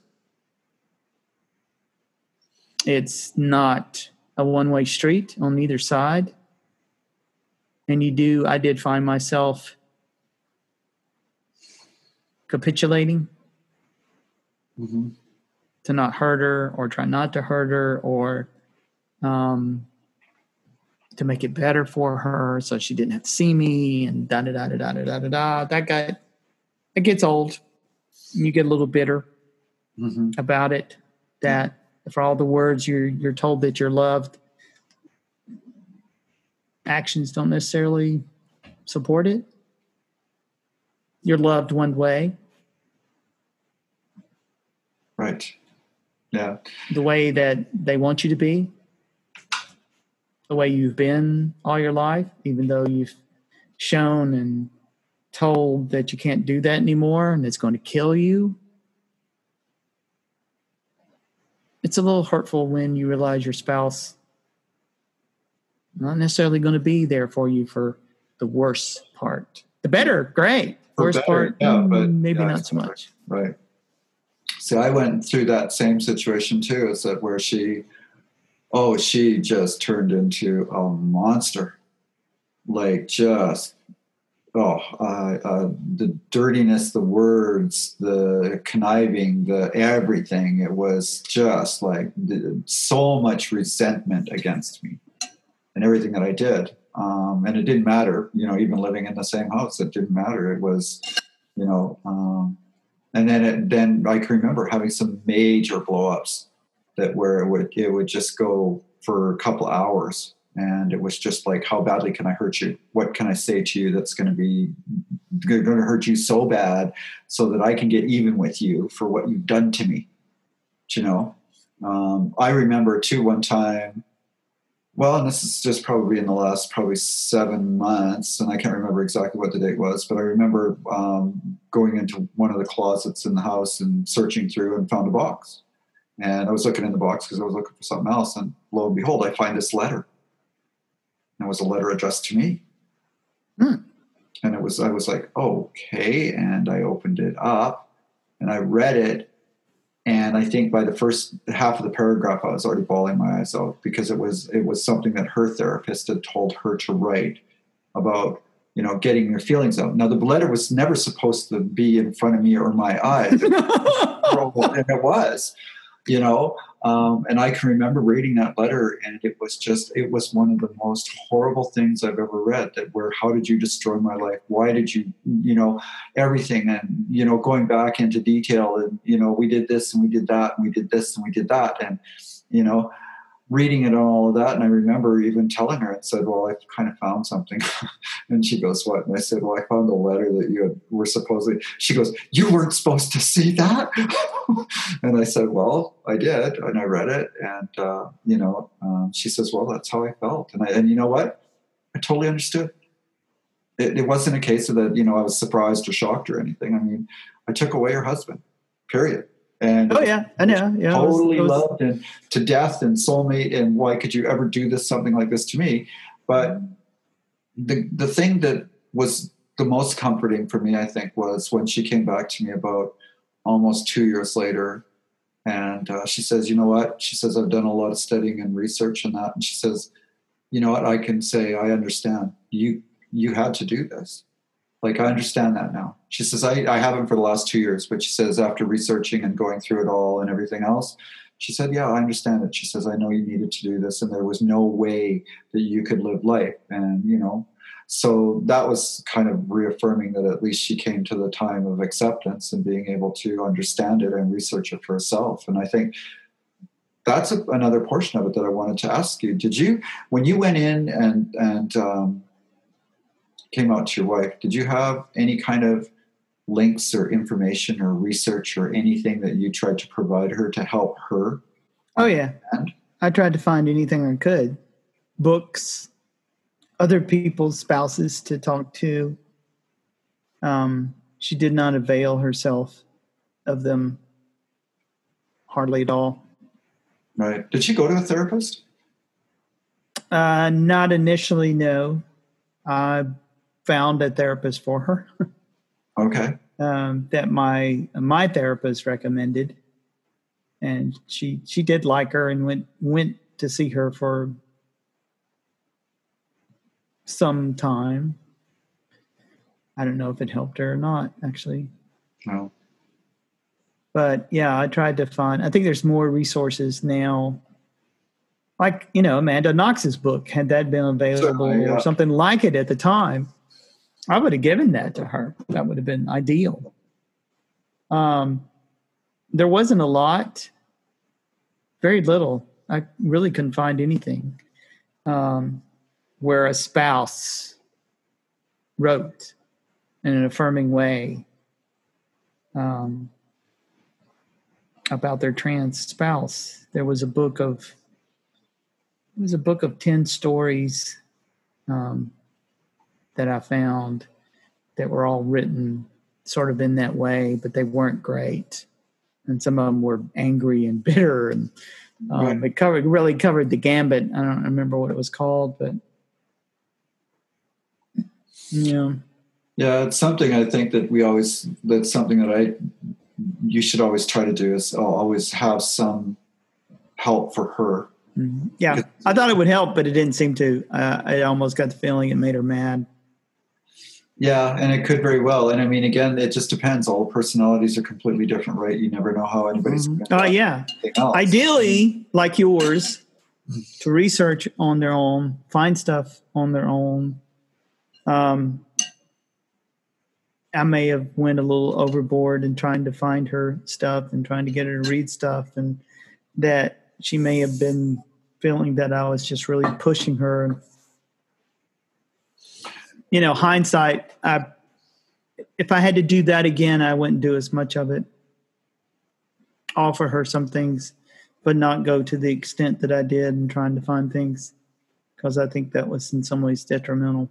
C: It's not a one way street on either side. And you do, I did find myself capitulating mm-hmm. to not hurt her or try not to hurt her or um, to make it better for her so she didn't have to see me and da da da da da da da da. That got it gets old. You get a little bitter mm-hmm. about it. That for all the words you're you're told that you're loved, actions don't necessarily support it. You're loved one way,
B: Right. Yeah.
C: The way that they want you to be, the way you've been all your life, even though you've shown and told that you can't do that anymore and it's going to kill you. It's a little hurtful when you realize your spouse not necessarily going to be there for you for the worst part. The better, great. Worst better, part, yeah, but maybe yeah, not so much.
B: Right. See, I went through that same situation too. Is that where she, oh, she just turned into a monster, like just oh, uh, uh, the dirtiness, the words, the conniving, the everything. It was just like so much resentment against me and everything that I did. Um, and it didn't matter, you know, even living in the same house, it didn't matter. It was, you know, um, and then it, then I can remember having some major blowups that where it would it would just go for a couple hours. And it was just like how badly can i hurt you? What can i say to you that's going to be going to hurt you so bad so that i can get even with you for what you've done to me? You know? Um, i remember too one time well and this is just probably in the last probably seven months and i can't remember exactly what the date was but i remember um, going into one of the closets in the house and searching through and found a box and i was looking in the box because i was looking for something else and lo and behold i find this letter and it was a letter addressed to me. Hmm. And it was, I was like, okay. And I opened it up and I read it. And I think by the first half of the paragraph, I was already bawling my eyes out because it was it was something that her therapist had told her to write about you know getting your feelings out. Now the letter was never supposed to be in front of me or my eyes, and it was, you know. Um, and I can remember reading that letter, and it was just, it was one of the most horrible things I've ever read. That where, how did you destroy my life? Why did you, you know, everything, and you know, going back into detail, and you know, we did this and we did that, and we did this and we did that, and you know, reading it and all of that. And I remember even telling her, and said, Well, I kind of found something. and she goes, What? And I said, Well, I found a letter that you had, were supposedly. She goes, You weren't supposed to see that? and I said, Well, I did. And I read it. And, uh, you know, um, she says, Well, that's how I felt. And, I, and you know what? I totally understood. It, it wasn't a case of that, you know, I was surprised or shocked or anything. I mean, I took away her husband, period
C: and oh yeah, I know, yeah,
B: totally was, was, loved and to death and soulmate. And why could you ever do this something like this to me? But the the thing that was the most comforting for me, I think, was when she came back to me about almost two years later, and uh, she says, "You know what?" She says, "I've done a lot of studying and research on that," and she says, "You know what? I can say I understand. You you had to do this." Like, I understand that now. She says, I, I haven't for the last two years, but she says, after researching and going through it all and everything else, she said, Yeah, I understand it. She says, I know you needed to do this, and there was no way that you could live life. And, you know, so that was kind of reaffirming that at least she came to the time of acceptance and being able to understand it and research it for herself. And I think that's a, another portion of it that I wanted to ask you. Did you, when you went in and, and, um, came out to your wife, did you have any kind of links or information or research or anything that you tried to provide her to help her?
C: Oh, yeah. I tried to find anything I could books, other people's spouses to talk to. Um, she did not avail herself of them hardly at all.
B: Right. Did she go to a therapist?
C: Uh, not initially, no. I found a therapist for her.
B: okay.
C: Um, that my my therapist recommended, and she she did like her and went went to see her for some time. I don't know if it helped her or not, actually.
B: No.
C: But yeah, I tried to find. I think there's more resources now like you know Amanda Knox's book had that been available or something like it at the time I would have given that to her. That would have been ideal. Um, there wasn't a lot, very little. I really couldn't find anything um, where a spouse wrote in an affirming way um, about their trans spouse. There was a book of it was a book of ten stories um, that I found that were all written sort of in that way, but they weren't great. And some of them were angry and bitter, and um, right. it covered really covered the gambit. I don't remember what it was called, but yeah,
B: yeah, it's something I think that we always that's something that I you should always try to do is always have some help for her.
C: Mm-hmm. Yeah, I thought it would help, but it didn't seem to. Uh, I almost got the feeling it made her mad.
B: Yeah, and it could very well. And I mean, again, it just depends. All personalities are completely different, right? You never know how anybody's.
C: Mm-hmm. Oh, uh, yeah. Ideally, like yours, to research on their own, find stuff on their own. Um, I may have went a little overboard in trying to find her stuff and trying to get her to read stuff, and that she may have been feeling that I was just really pushing her you know, hindsight, I, if I had to do that again, I wouldn't do as much of it. Offer her some things, but not go to the extent that I did in trying to find things, because I think that was in some ways detrimental.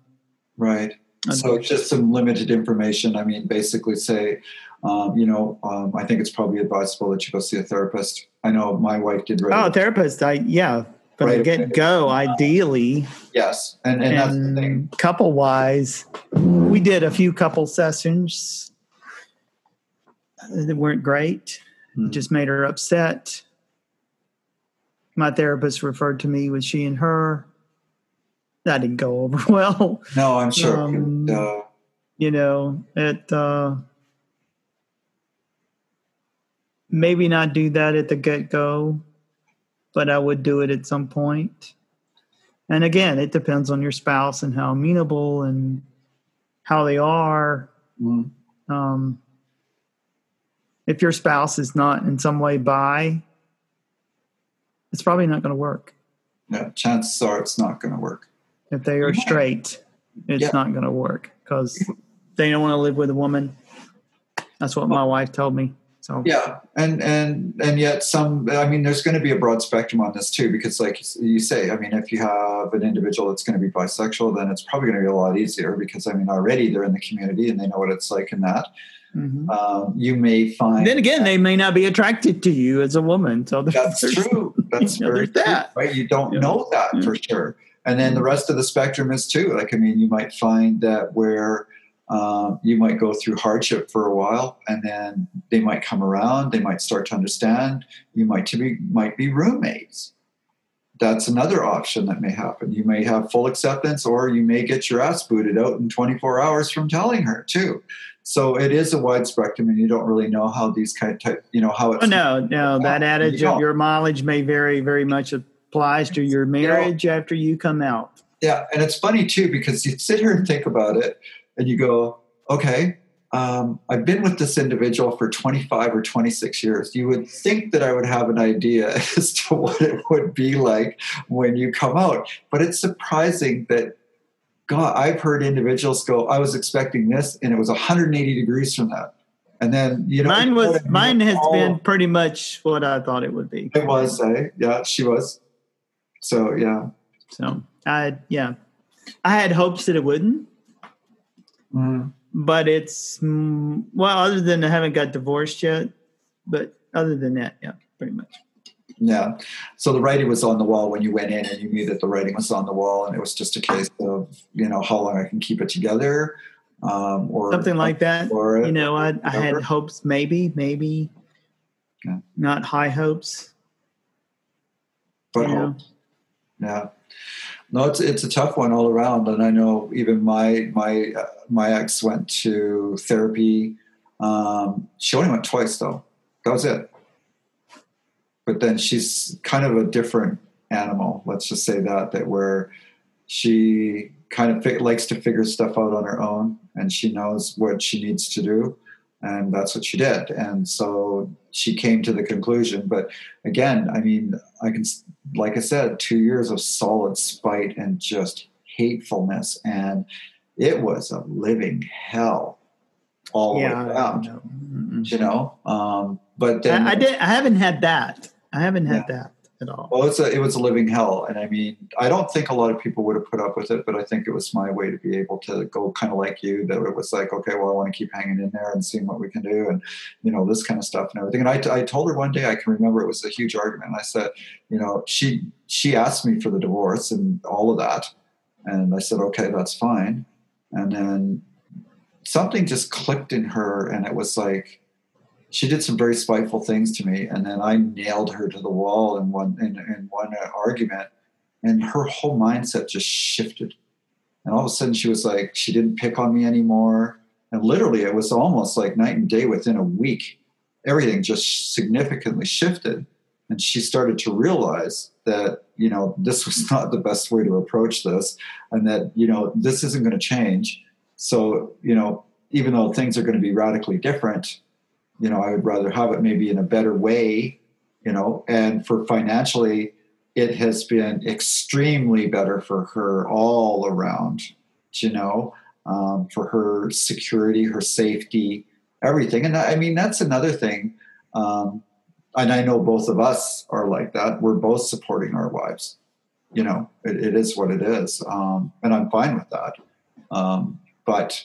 B: Right. So just some limited information. I mean, basically say, um, you know, um, I think it's probably advisable that you go see a therapist. I know my wife did.
C: Right oh, therapist. I yeah, but right get go ideally
B: yes and, and, and that's the thing
C: couple wise we did a few couple sessions that weren't great mm-hmm. just made her upset my therapist referred to me with she and her that didn't go over well
B: no i'm sure um, uh,
C: you know it uh, maybe not do that at the get-go but I would do it at some point. And again, it depends on your spouse and how amenable and how they are. Mm. Um, if your spouse is not in some way by, it's probably not going to work.
B: Yeah, chances are it's not going to work.
C: If they are straight, it's yeah. not going to work because they don't want to live with a woman. That's what my wife told me. So
B: yeah, and and and yet some. I mean, there's going to be a broad spectrum on this too, because like you say, I mean, if you have an individual that's going to be bisexual, then it's probably going to be a lot easier because I mean, already they're in the community and they know what it's like in that. Mm-hmm. Um, you may find.
C: Then again, they may not be attracted to you as a woman. So
B: that's true. That's you know, very true, that. Right? You don't yeah. know that yeah. for sure. And then the mm-hmm. rest of the spectrum is too. Like I mean, you might find that where um, you might go through hardship for a while and then they might come around they might start to understand. You might to be might be roommates. That's another option that may happen. You may have full acceptance or you may get your ass booted out in 24 hours from telling her too. So it is a wide spectrum and you don't really know how these kind of type you know how it's
C: oh, no no. That adage you of your mileage may vary very much applies to your marriage you know, after you come out
B: yeah and it's funny too because you sit here and think about it and you go, okay, um, I've been with this individual for 25 or 26 years. You would think that I would have an idea as to what it would be like when you come out. But it's surprising that, God, I've heard individuals go, I was expecting this, and it was 180 degrees from that. And then, you know,
C: mine was, mine has been pretty much what I thought it would be.
B: It was, eh? Yeah, she was. So, yeah.
C: So, I, yeah, I had hopes that it wouldn't Mm-hmm. But it's mm, well, other than I haven't got divorced yet, but other than that, yeah, pretty much.
B: Yeah. So the writing was on the wall when you went in, and you knew that the writing was on the wall, and it was just a case of you know how long I can keep it together, um, or
C: something like that. You know, I, I had hopes, maybe, maybe, yeah. not high hopes,
B: but hope. Yeah no, it's it's a tough one all around, and I know even my my uh, my ex went to therapy. Um, she only went twice though. That was it. But then she's kind of a different animal. Let's just say that that where she kind of fi- likes to figure stuff out on her own, and she knows what she needs to do and that's what she did. And so she came to the conclusion. But again i mean i can like i said two years of solid spite and just hatefulness. And it was a living hell all yeah, the way around you know? Um, but then
C: I, I, did i haven't had that. I haven't had yeah. that at all.
B: Well, it's a, it was a living hell, and I mean, I don't think a lot of people would have put up with it, but I think it was my way to be able to go kind of like you. That it was like, okay, well, I want to keep hanging in there and seeing what we can do, and you know, this kind of stuff and everything. And I, I told her one day, I can remember it was a huge argument. And I said, you know, she she asked me for the divorce and all of that, and I said, okay, that's fine, and then something just clicked in her, and it was like she did some very spiteful things to me, and then I nailed her to the wall in one in, in one argument, and her whole mindset just shifted. And all of a sudden she was like, she didn't pick on me anymore. And literally, it was almost like night and day within a week. Everything just significantly shifted. And she started to realize that, you know, this was not the best way to approach this and that, you know, this isn't going to change. So, you know, even though things are going to be radically different, you know, I would rather have it maybe in a better way, you know, and for financially, it has been extremely better for her all around, you know, um, for her security, her safety, everything. And I mean, that's another thing. Um, and I know both of us are like that. We're both supporting our wives. You know, it, it is what it is, um, and I'm fine with that. Um, but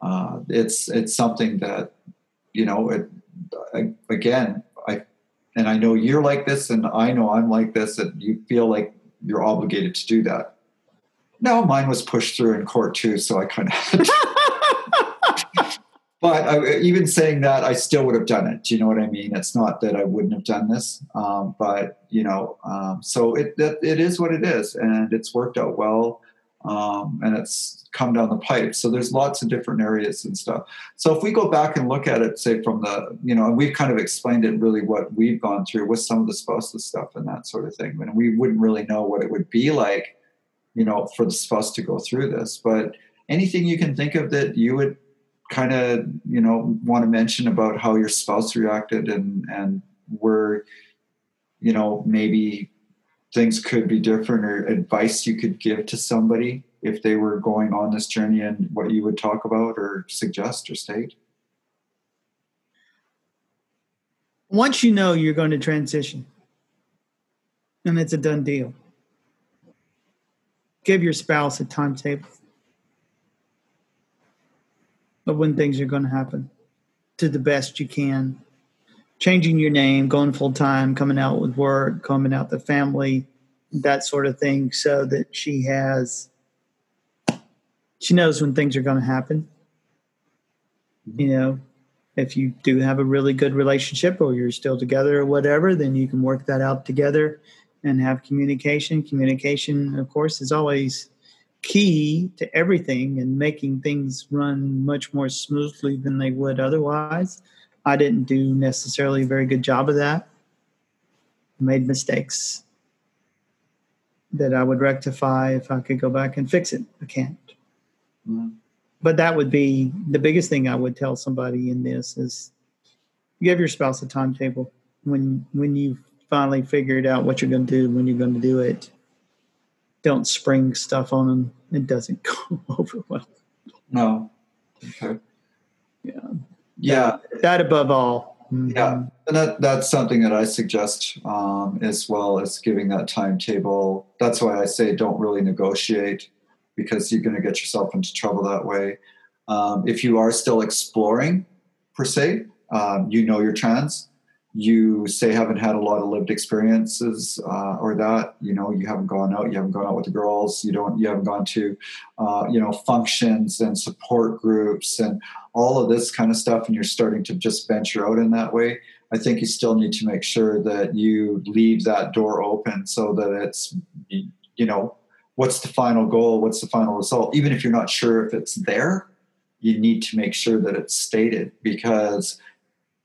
B: uh, it's it's something that you know. It, I, again, I and I know you're like this, and I know I'm like this. and you feel like you're obligated to do that. No, mine was pushed through in court too, so I kind of. but I, even saying that, I still would have done it. Do you know what I mean? It's not that I wouldn't have done this, um, but you know, um, so it, it, it is what it is, and it's worked out well, um, and it's come down the pipe. So there's lots of different areas and stuff. So if we go back and look at it, say from the, you know, and we've kind of explained it really what we've gone through with some of the spousal stuff and that sort of thing, and we wouldn't really know what it would be like, you know, for the spouse to go through this, but anything you can think of that you would kind of you know want to mention about how your spouse reacted and and where you know maybe things could be different or advice you could give to somebody if they were going on this journey and what you would talk about or suggest or state
C: once you know you're going to transition and it's a done deal give your spouse a timetable of when things are going to happen to the best you can. Changing your name, going full time, coming out with work, coming out the family, that sort of thing, so that she has, she knows when things are going to happen. Mm-hmm. You know, if you do have a really good relationship or you're still together or whatever, then you can work that out together and have communication. Communication, of course, is always key to everything and making things run much more smoothly than they would otherwise. I didn't do necessarily a very good job of that. I made mistakes that I would rectify if I could go back and fix it. I can't. Mm-hmm. But that would be the biggest thing I would tell somebody in this is give your spouse a timetable when when you finally figured out what you're going to do when you're going to do it don't spring stuff on them. It doesn't go over well.
B: No. Okay.
C: Yeah.
B: Yeah.
C: That, that above all.
B: Mm-hmm. Yeah, and that that's something that I suggest um, as well as giving that timetable. That's why I say don't really negotiate because you're going to get yourself into trouble that way. Um, if you are still exploring, per se, um, you know you're trans you say haven't had a lot of lived experiences uh, or that you know you haven't gone out you haven't gone out with the girls you don't you haven't gone to uh, you know functions and support groups and all of this kind of stuff and you're starting to just venture out in that way i think you still need to make sure that you leave that door open so that it's you know what's the final goal what's the final result even if you're not sure if it's there you need to make sure that it's stated because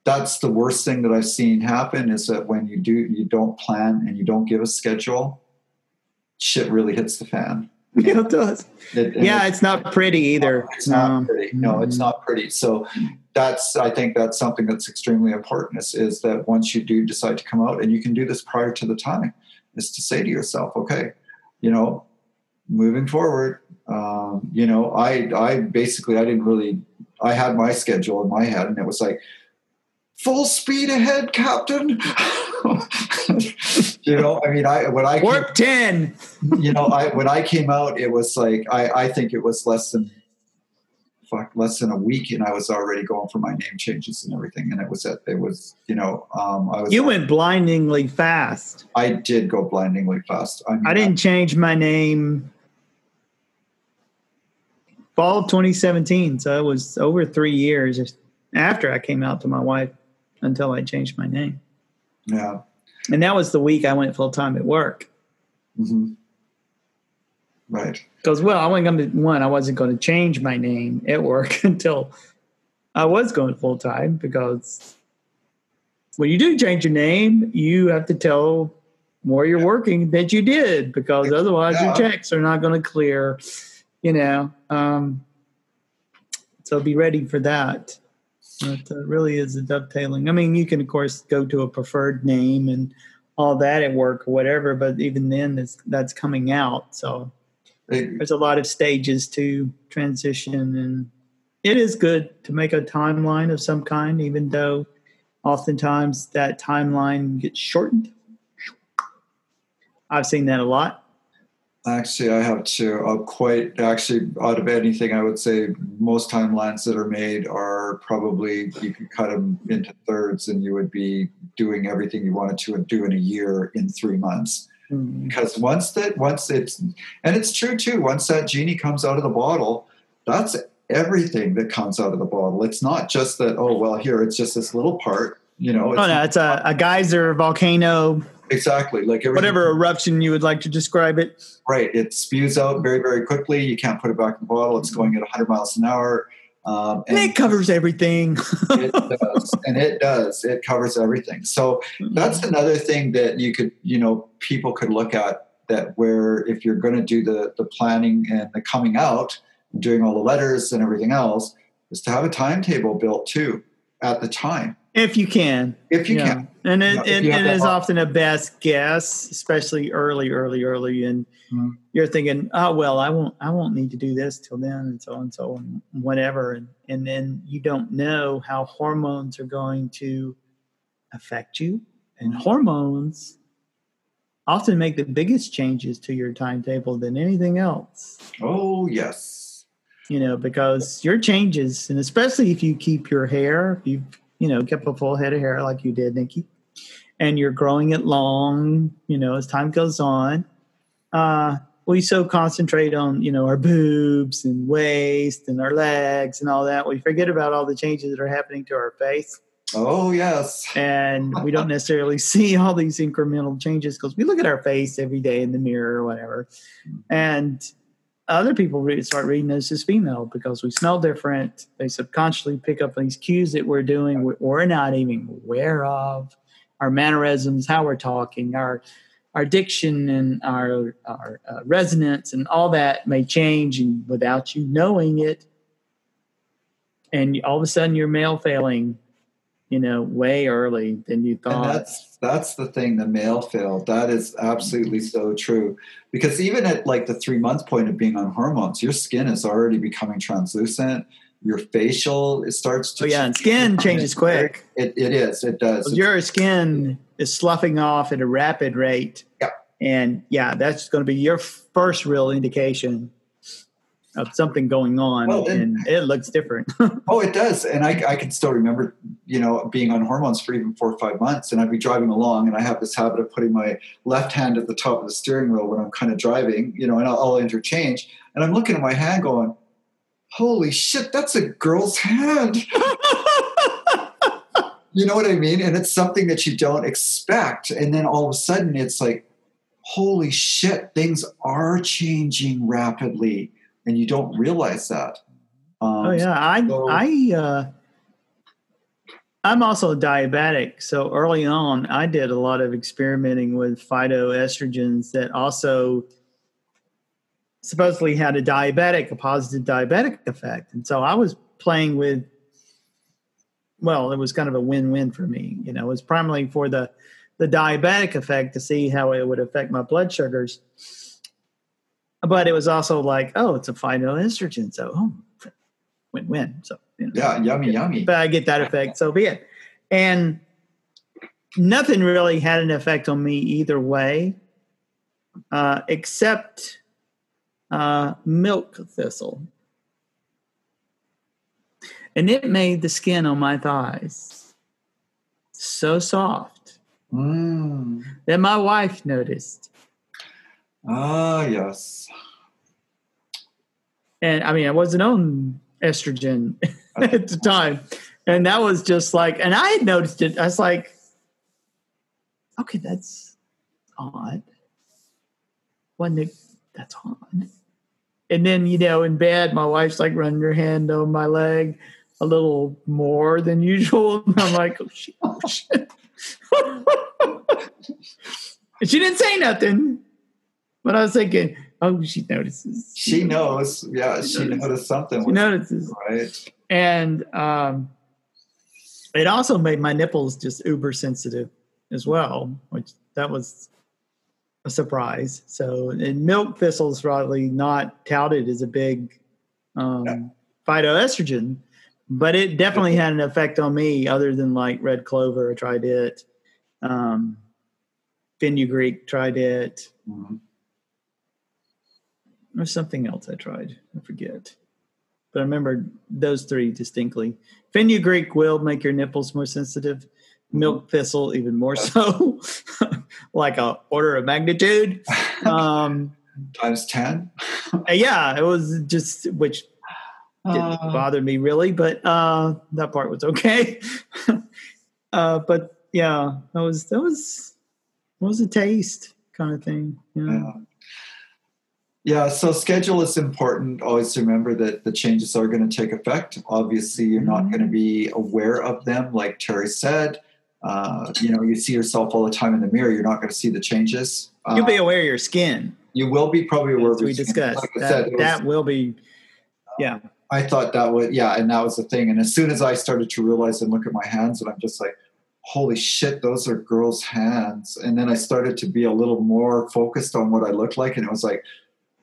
B: that's the worst thing that I've seen happen is that when you do you don't plan and you don't give a schedule, shit really hits the fan.
C: Yeah, it does. It, yeah, it's not pretty either.
B: It's not um, pretty. No, it's not pretty. So that's I think that's something that's extremely important is, is that once you do decide to come out and you can do this prior to the time, is to say to yourself, okay, you know, moving forward, um, you know, I I basically I didn't really I had my schedule in my head and it was like full speed ahead, Captain. you know, I mean, I when I
C: warp ten.
B: you know, I when I came out, it was like I I think it was less than fuck less than a week, and I was already going for my name changes and everything, and it was at it was you know um I was
C: you went blindingly fast.
B: I did go blindingly fast.
C: I, mean, I didn't I, change my name. Fall 2017, so it was over three years after I came out to my wife until I changed my name.
B: Yeah.
C: And that was the week I went full time at work.
B: Mm-hmm. Right.
C: Because well, I wasn't going to one. I wasn't going to change my name at work until I was going full time because when you do change your name, you have to tell where you're working that you did because otherwise
B: Yeah.
C: your checks are not going to clear. You know, um, so be ready for that. It uh, really is a dovetailing. I mean, you can of course go to a preferred name and all that at work or whatever, but even then, that's that's coming out. So there's a lot of stages to transition and it is good to make a timeline of some kind even though oftentimes that timeline gets shortened i've seen that a lot
B: Actually, I have to uh, quite actually out of anything, I would say most timelines that are made are probably you could cut them into thirds, and you would be doing everything you wanted to do in a year in three months.
C: Mm.
B: Because once that, once it's, and it's true too. Once that genie comes out of the bottle, that's everything that comes out of the bottle. It's not just that. Oh well, here it's just this little part. You know.
C: oh no it's a, a geyser volcano
B: exactly like
C: whatever eruption you would like to describe it
B: Right. It spews out very, very quickly. You can't put it back in the bottle. It's going at 100 miles an hour. Um,
C: and it covers everything
B: it does. And it does. It covers everything. So that's another thing that you could, you know, people could look at that where if you're going to do the, the planning and the coming out, doing all the letters and everything else, is to have a timetable built too at the time.
C: If you can
B: If you
C: Yeah.
B: can.
C: and it, it, it is often a best guess especially early early early and
B: Mhm.
C: you're thinking oh well i won't i won't need to do this till then and so and so and whatever and, and then you don't know how hormones are going to affect you and
B: Mhm.
C: hormones often make the biggest changes to your timetable than anything else
B: Oh, yes.
C: you know, because your changes, and especially if you keep your hair, if you you know kept a full head of hair like you did, Nikki, and you're growing it long, you know, as time goes on, uh, we so concentrate on you know our boobs and waist and our legs and all that, we forget about all the changes that are happening to our face,
B: Oh, yes.
C: and we don't necessarily see all these incremental changes because we look at our face every day in the mirror or whatever, and other people re- start reading us as female because we smell different. They subconsciously pick up these cues that we're doing we- we're not even aware of. Our mannerisms, how we're talking, our our diction and our our uh, resonance and all that may change and without you knowing it. And all of a sudden, you're male failing, you know, way early than you thought.
B: That's the thing, the male failed. That is absolutely mm-hmm. so true. Because even at like the three month point of being on hormones, your skin is already becoming translucent. Your facial it starts to
C: Oh yeah, and skin changes quick.
B: It, it is. It does.
C: Well, your skin is sloughing off at a rapid rate.
B: Yeah.
C: And yeah, that's going to be your first real indication of something going on,
B: Well, then-
C: and it looks different.
B: Oh, it does. And I, I can still remember, you know, being on hormones for even four or five months. And I'd be driving along, and I have this habit of putting my left hand at the top of the steering wheel when I'm kind of driving, you know, and I'll, I'll interchange. And I'm looking at my hand going, holy shit, that's a girl's hand. you know what I mean? And it's something that you don't expect. And then all of a sudden, it's like, holy shit, things are changing rapidly. And you don't realize that. Um,
C: oh yeah, I
B: so-
C: I uh, I'm also diabetic, so early on I did a lot of experimenting with phytoestrogens that also supposedly had a diabetic, a positive diabetic effect, and so I was playing with. Well, it was kind of a win-win for me. You know, it was primarily for the the diabetic effect to see how it would affect my blood sugars. But it was also like, oh, it's a phytoestrogen, so oh, win-win. So you know,
B: Yeah, yummy, yummy.
C: But I get that effect, so be it. And nothing really had an effect on me either way, uh, except uh, milk thistle. And it made the skin on my thighs so soft
B: Mm.
C: that my wife noticed.
B: Ah, yes.
C: And I mean, I wasn't on estrogen at the time. And that was just like, and I had noticed it. I was like, okay, that's odd. Wasn't it? That's odd. and then you know in bed my wife's like running her hand on my leg a little more than usual and i'm like oh shit, oh, shit. she didn't say nothing but i was thinking oh she notices
B: she knows yeah she, she notices. noticed something
C: she notices
B: right
C: and um it also made my nipples just uber sensitive as well which that was a surprise. So, and milk thistle is probably not touted as a big um, yeah. phytoestrogen, but it definitely had an effect on me. Other than like red clover, I tried it. Um, fenugreek, tried it. Mm-hmm. There's something else I tried. I forget, but I remember those three distinctly. Fenugreek will make your nipples more sensitive milk thistle even more so. Like a order of magnitude. Um
B: times 10
C: yeah it was just which didn't uh, bother me really but uh that part was okay. Uh but yeah that was that was that was a taste kind of thing you
B: yeah yeah, so schedule is important. Always remember that the changes are going to take effect. Obviously, you're not mm-hmm. going to be aware of them, like Terry said uh, you know, you see yourself all the time in the mirror. You're not going to see the changes.
C: You'll be uh, aware of your skin.
B: You will be probably aware.
C: As we discussed, like that, said, was, that will be. Yeah.
B: I thought that was yeah, and that was the thing. And as soon as I started to realize and look at my hands, and I'm just like, holy shit, those are girls' hands. And then I started to be a little more focused on what I looked like, and it was like,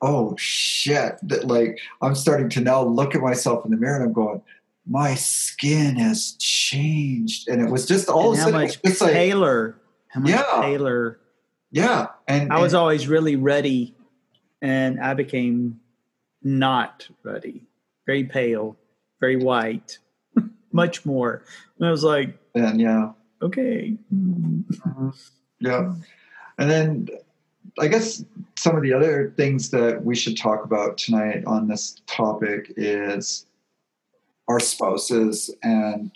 B: oh shit, that like I'm starting to now look at myself in the mirror, and I'm going my skin has changed, and it was just all
C: and of a sudden, much it's paler. how much
B: yeah,
C: paler.
B: Yeah,
C: and I was always really ready, and I became not ready. Very pale, very white, much more. And I was like,
B: and yeah,
C: okay,
B: mm-hmm. yeah, and then I guess some of the other things that we should talk about tonight on this topic is our spouses and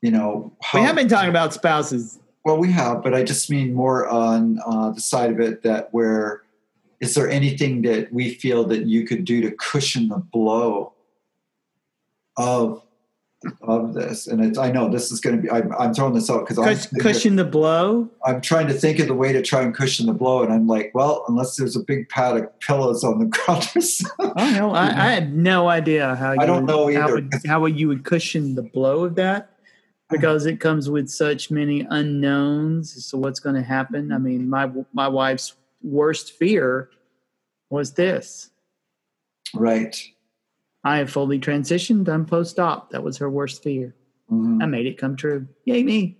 B: you know
C: how, we have been talking about spouses.
B: Well we have but i just mean more on uh, the side of it that where is there anything that we feel that you could do to cushion the blow of of this, and it's, I know this is going to be. I'm, I'm throwing this out because
C: I'm cushion the blow.
B: I'm trying to think of the way to try and cushion the blow, and I'm like, well, unless there's a big pad of pillows on the ground.
C: oh no, I, I, had no idea how. You
B: I don't
C: would,
B: know either.
C: How, would, how you would cushion the blow of that? Because it comes with such many unknowns as to what's going to happen. I mean, my my wife's worst fear was this.
B: Right.
C: I have fully transitioned. I'm post op. That was her worst fear. Mm-hmm. I made it come true. Yay me.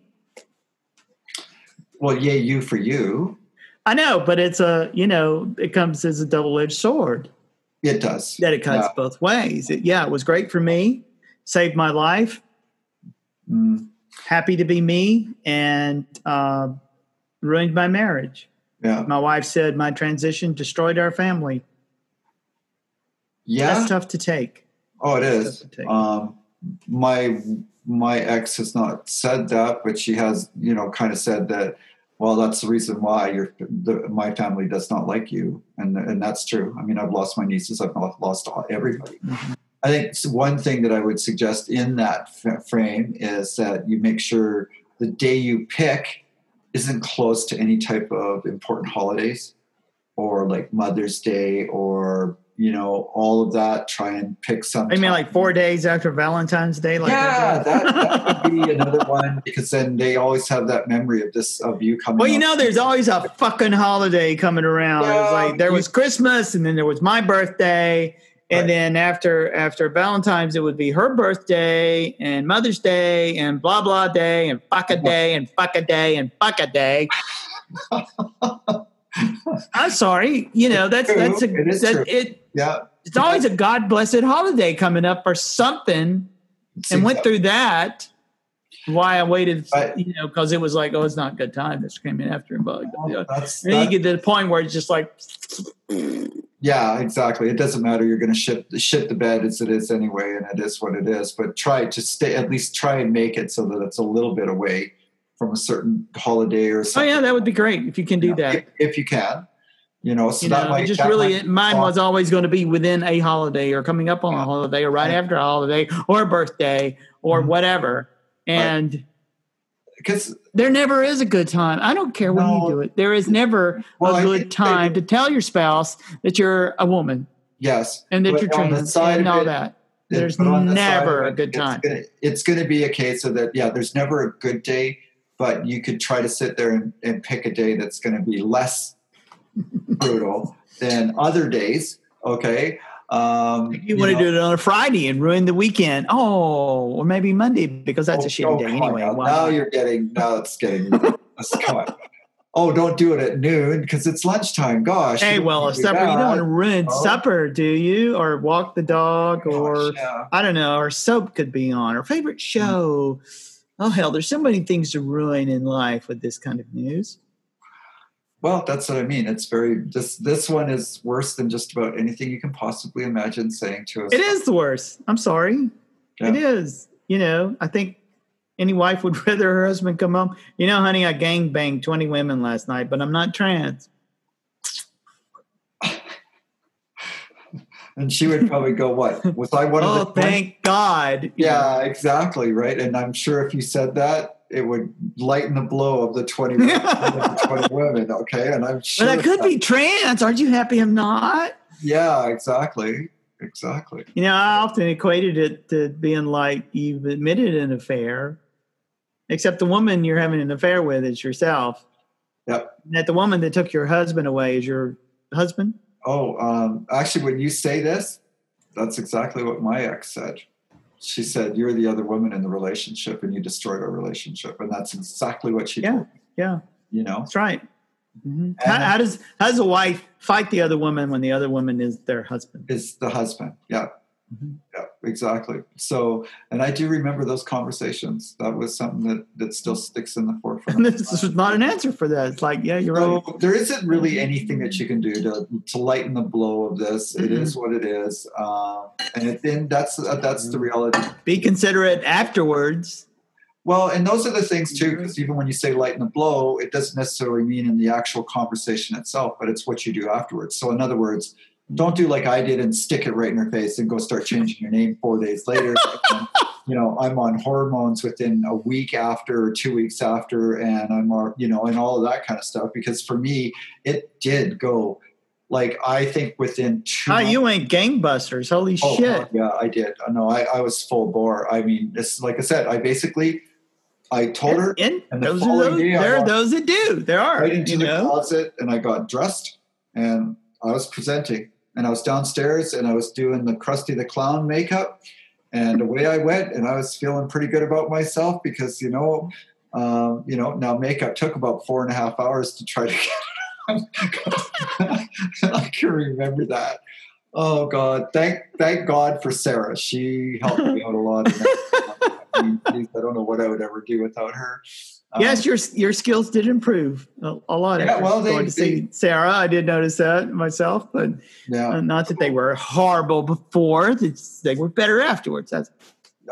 B: Well, yay you for you.
C: I know, but it's a you know it comes as a double edged sword.
B: It does.
C: That it cuts yeah. both ways. It, yeah, it was great for me. Saved my life. Mm. Happy to be me, and uh, ruined my marriage.
B: Yeah.
C: My wife said my transition destroyed our family.
B: Yeah,
C: that's tough to take.
B: Oh, it is. Um, my my ex has not said that, but she has, you know, kind of said that. Well, that's the reason why your my family does not like you, and and that's true. I mean, I've lost my nieces, I've lost everybody. Mm-hmm. I think one thing that I would suggest in that f- frame is that you make sure the day you pick isn't close to any type of important holidays or like Mother's Day or you know, all of that, try and pick some.
C: I mean, like four days after Valentine's Day? Like
B: yeah, that, that would be another one because then they always have that memory of this, of you coming.
C: Well, you know, there's always a fucking holiday coming around. Yeah, like there was Christmas and then there was my birthday. And right. then after after Valentine's, it would be her birthday and Mother's Day and blah blah day and fuck a day and fuck a day and fuck a day. I'm sorry. You know, that's
B: true.
C: that's a
B: it is
C: that, it.
B: Yeah,
C: it's always a God blessed holiday coming up or something, and went through that. Why I waited, you know, because it was like, oh, it's not a good time. This came in after, oh, know, and then you get to the point where it's just like,
B: yeah, exactly. It doesn't matter. You're going to shit shit the bed as it is anyway, and it is what it is. But try to stay, at least try and make it so that it's a little bit away from a certain holiday or something.
C: Oh yeah, that would be great if you can do you know, that.
B: If, if, you can. You know, so
C: you
B: that
C: know,
B: might
C: just
B: that
C: really,
B: might-
C: mine was always going to be within a holiday or coming up on a holiday or right
B: Yeah.
C: after a holiday or a birthday or
B: Mhm.
C: whatever. And
B: because
C: there never is a good time. I don't care when
B: No.
C: you do it. There is never
B: Well,
C: a good time
B: they-
C: to tell your spouse that you're a woman
B: yes,
C: and that you're trans and all
B: it-
C: that.
B: it-
C: There's
B: on the
C: never a good
B: it's
C: time.
B: gonna- It's going to be a case of that. Yeah, there's never a good day, but you could try to sit there and, and pick a day that's going to be less brutal than other days. Okay. Um,
C: You, want to do it on a Friday and ruin the weekend. Oh, or maybe Monday because that's a shitty day anyway.
B: Now, now you're getting. Now it's getting. let's come on. Oh, don't do it at noon because it's lunchtime. Gosh.
C: Hey, well, a supper, you don't want to ruin
B: Oh.
C: supper, do you? Or walk the dog, or
B: Gosh, yeah.
C: I don't know, or soap could be on, or favorite show. Oh, hell, there's so many things to ruin in life with this kind of news.
B: Well, that's what I mean. It's very this this one is worse than just about anything you can possibly imagine saying to us.
C: It is the worst. I'm sorry.
B: Yeah.
C: It is. You know, I think any wife would rather her husband come home. You know, honey, I gang banged 20 women last night, but I'm not trans.
B: And she would probably go, "What was I one
C: Oh,
B: of the?"
C: Oh, thank God. You
B: Yeah, exactly right. And I'm sure if you said that, it would lighten the blow of the twenty, women, the 20 women. Okay, and I'm sure.
C: But I could
B: that-
C: be trans. Aren't you happy I'm not?
B: Yeah, exactly, exactly.
C: You know, I often equated it to being like you've admitted an affair, except the woman you're having an affair with is yourself.
B: Yep.
C: And that the woman that took your husband away is your husband.
B: Oh, um, actually, when you say this, that's exactly what my ex said. She said, "You're the other woman in the relationship, and you destroyed our relationship," and that's exactly what she
C: Yeah.
B: me.
C: Yeah,
B: You know,
C: that's right. Mhm. How, how does how does a wife fight the other woman when the other woman is their husband?
B: is the husband. Yeah,
C: Mhm.
B: yeah, exactly. So, and I do remember those conversations. That was something that that still sticks in the forefront.
C: And this is not an answer for that. It's like, yeah, you're right.
B: There isn't really anything that you can do to, to lighten the blow of this. It
C: Mhm.
B: is what it is, um, and it, then that's uh, that's the reality.
C: Be considerate afterwards.
B: Well, and those are the things too, because even when you say lighten the blow, it doesn't necessarily mean in the actual conversation itself, but it's what you do afterwards. So, in other words, don't do like I did and stick it right in her face and go start changing your name four days later. And, you know, I'm on hormones within a week after or two weeks after, and I'm, uh, you know, and all of that kind of stuff. Because for me, it did go like I think within two.
C: Oh,
B: months-
C: you ain't gangbusters. Holy
B: Oh,
C: shit.
B: yeah, I did. No, I, I was full bore. I mean, it's like I said, I basically, I told her
C: And,
B: and the
C: those are those,
B: day
C: there are those that do. There are.
B: right into the
C: know?
B: closet and I got dressed and I was presenting and I was downstairs and I was doing the Krusty the Clown makeup and away I went and I was feeling pretty good about myself because you know, um, you know, now makeup took about four and a half hours to try to get on. I can remember that. Oh God! Thank thank God for Sarah. She helped me out a lot. I, mean, geez, I don't know what I would ever do without her. Um,
C: yes, your your skills did improve a, a lot.
B: Yeah, well, they-
C: going to see Sarah. I did notice that myself, but
B: yeah.
C: uh, not that they were horrible before. They were better afterwards. That's,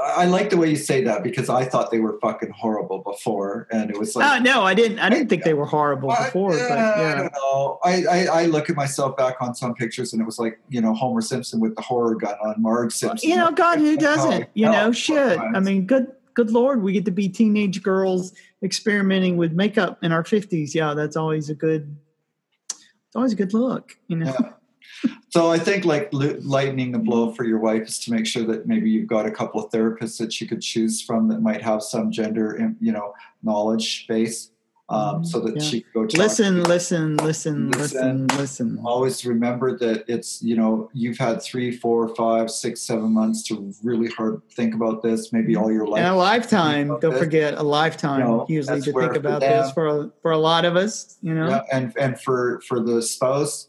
B: I like the way you say that because I thought they were fucking horrible before, and it was like,
C: uh, no, I didn't. I didn't think they were horrible
B: I-
C: before.
B: yeah,
C: but
B: I don't know. I, I I look at myself back on some pictures, and it was like you know Homer Simpson with the horror gun on Marge Simpson.
C: you know, God, who doesn't? You
B: Oh,
C: know, shit. I mean, good, good Lord, we get to be teenage girls experimenting with makeup in our fifties. Yeah, that's always a good. It's always a good look. You know.
B: Yeah. So I think like li- lightening the blow for your wife is to make sure that maybe you've got a couple of therapists that you could choose from that might have some gender, you know, knowledge base, um, so that
C: Yeah.
B: she could go
C: Listen, listen, listen,
B: Listen.
C: listen, listen.
B: always remember that it's you know you've had three four five six seven months to really hard think about this maybe all your life
C: And a lifetime. Don't
B: this.
C: forget a lifetime.
B: You know,
C: usually to think
B: for
C: about
B: them-
C: this for a, for a lot of us. You know.
B: yeah, and and for for the spouse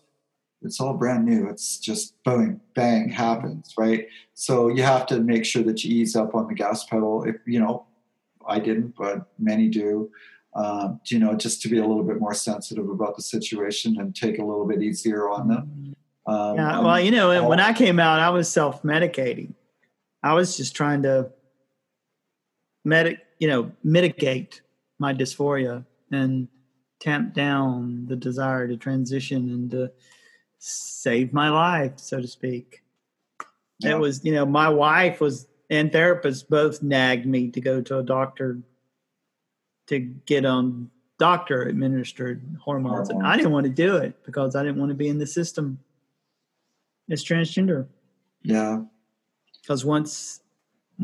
B: it's all brand new it's just boom bang happens right so you have to make sure that you ease up on the gas pedal if you know i didn't but many do um, you know just to be a little bit more sensitive about the situation and take a little bit easier on them um,
C: Yeah, well, you know,
B: all-
C: when I came out, I was self-medicating. I was just trying to medic, you know, mitigate my dysphoria, and tamp down the desire to transition and to save my life, so to speak.
B: Yeah.
C: It was, you know, my wife was and therapists both nagged me to go to a doctor to get on doctor administered hormones. And I didn't want to do it because I didn't want to be in the system as transgender.
B: Yeah.
C: Because once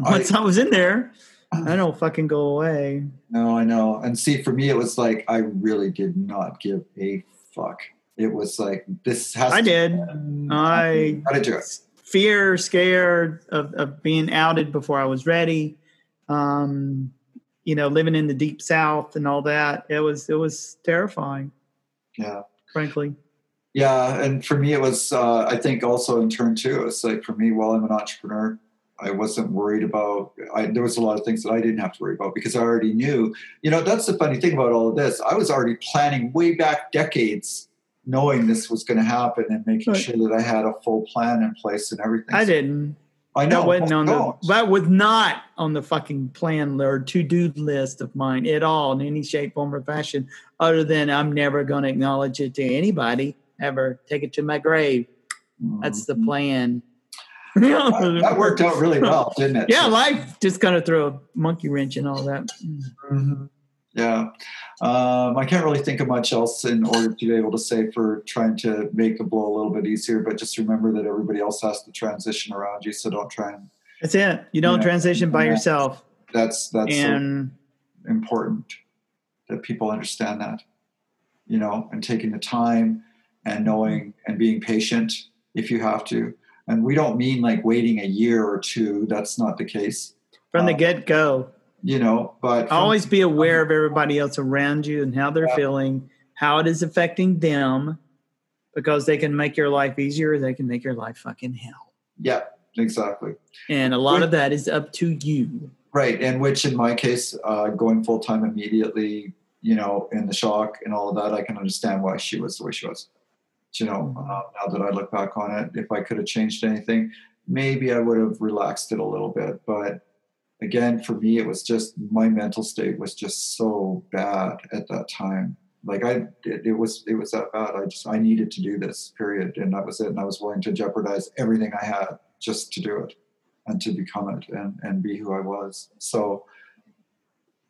B: I-
C: once I, was in there, I don't fucking go away.
B: No, I know. And see, for me, it was like I really did not give a fuck. It was like this has.
C: I
B: to
C: did.
B: happen.
C: I
B: How did you do it?
C: fear, scared of, of being outed before I was ready. Um, you know, living in the deep south and all that. It was it was terrifying,
B: Yeah.
C: frankly.
B: Yeah, and for me, it was. Uh, I think also in turn too. It's like for me, while I'm an entrepreneur, I wasn't worried about. I, there was a lot of things that I didn't have to worry about because I already knew. You know, that's the funny thing about all of this. I was already planning way back decades, knowing this was going to happen and making
C: Right.
B: sure that I had a full plan in place and everything.
C: I didn't.
B: I know.
C: that wasn't on the that was not on the fucking plan or to do list of mine at all in any shape, form, or fashion. Other than I'm never going to acknowledge it to anybody ever. Take it to my grave. That's the plan.
B: That, that worked out really well, didn't it?
C: Yeah, life just kind of threw a monkey wrench and all that.
B: Mhm. Yeah. Um, I can't really think of much else in order to be able to say for trying to make the blow a little bit easier, but just remember that everybody else has to transition around you. So don't try and
C: That's it. You don't
B: Yeah.
C: transition by yourself.
B: that's, that's so important that people understand that, you know, and taking the time and knowing and being patient if you have to. And we don't mean like waiting a year or two. That's not the case,
C: from the
B: Uh,
C: get go,
B: you know, but
C: always be aware of everybody else around you and how they're
B: Yeah.
C: feeling, how it is affecting them, because they can make your life easier they can make your life fucking hell.
B: yeah, exactly.
C: And a lot
B: Good.
C: of that is up to you.
B: Right, and which in my case, uh, going full time immediately, you know, in the shock and all of that, I can understand why she was the way she was. You know,
C: Mhm.
B: uh, now that I look back on it, if I could have changed anything, maybe I would have relaxed it a little bit. But again, for me, it was just my mental state was just so bad at that time. Like I, it, it was, it was that bad. I just, I needed to do this. Period, and that was it. And I was willing to jeopardize everything I had just to do it and to become it and, and be who I was. So,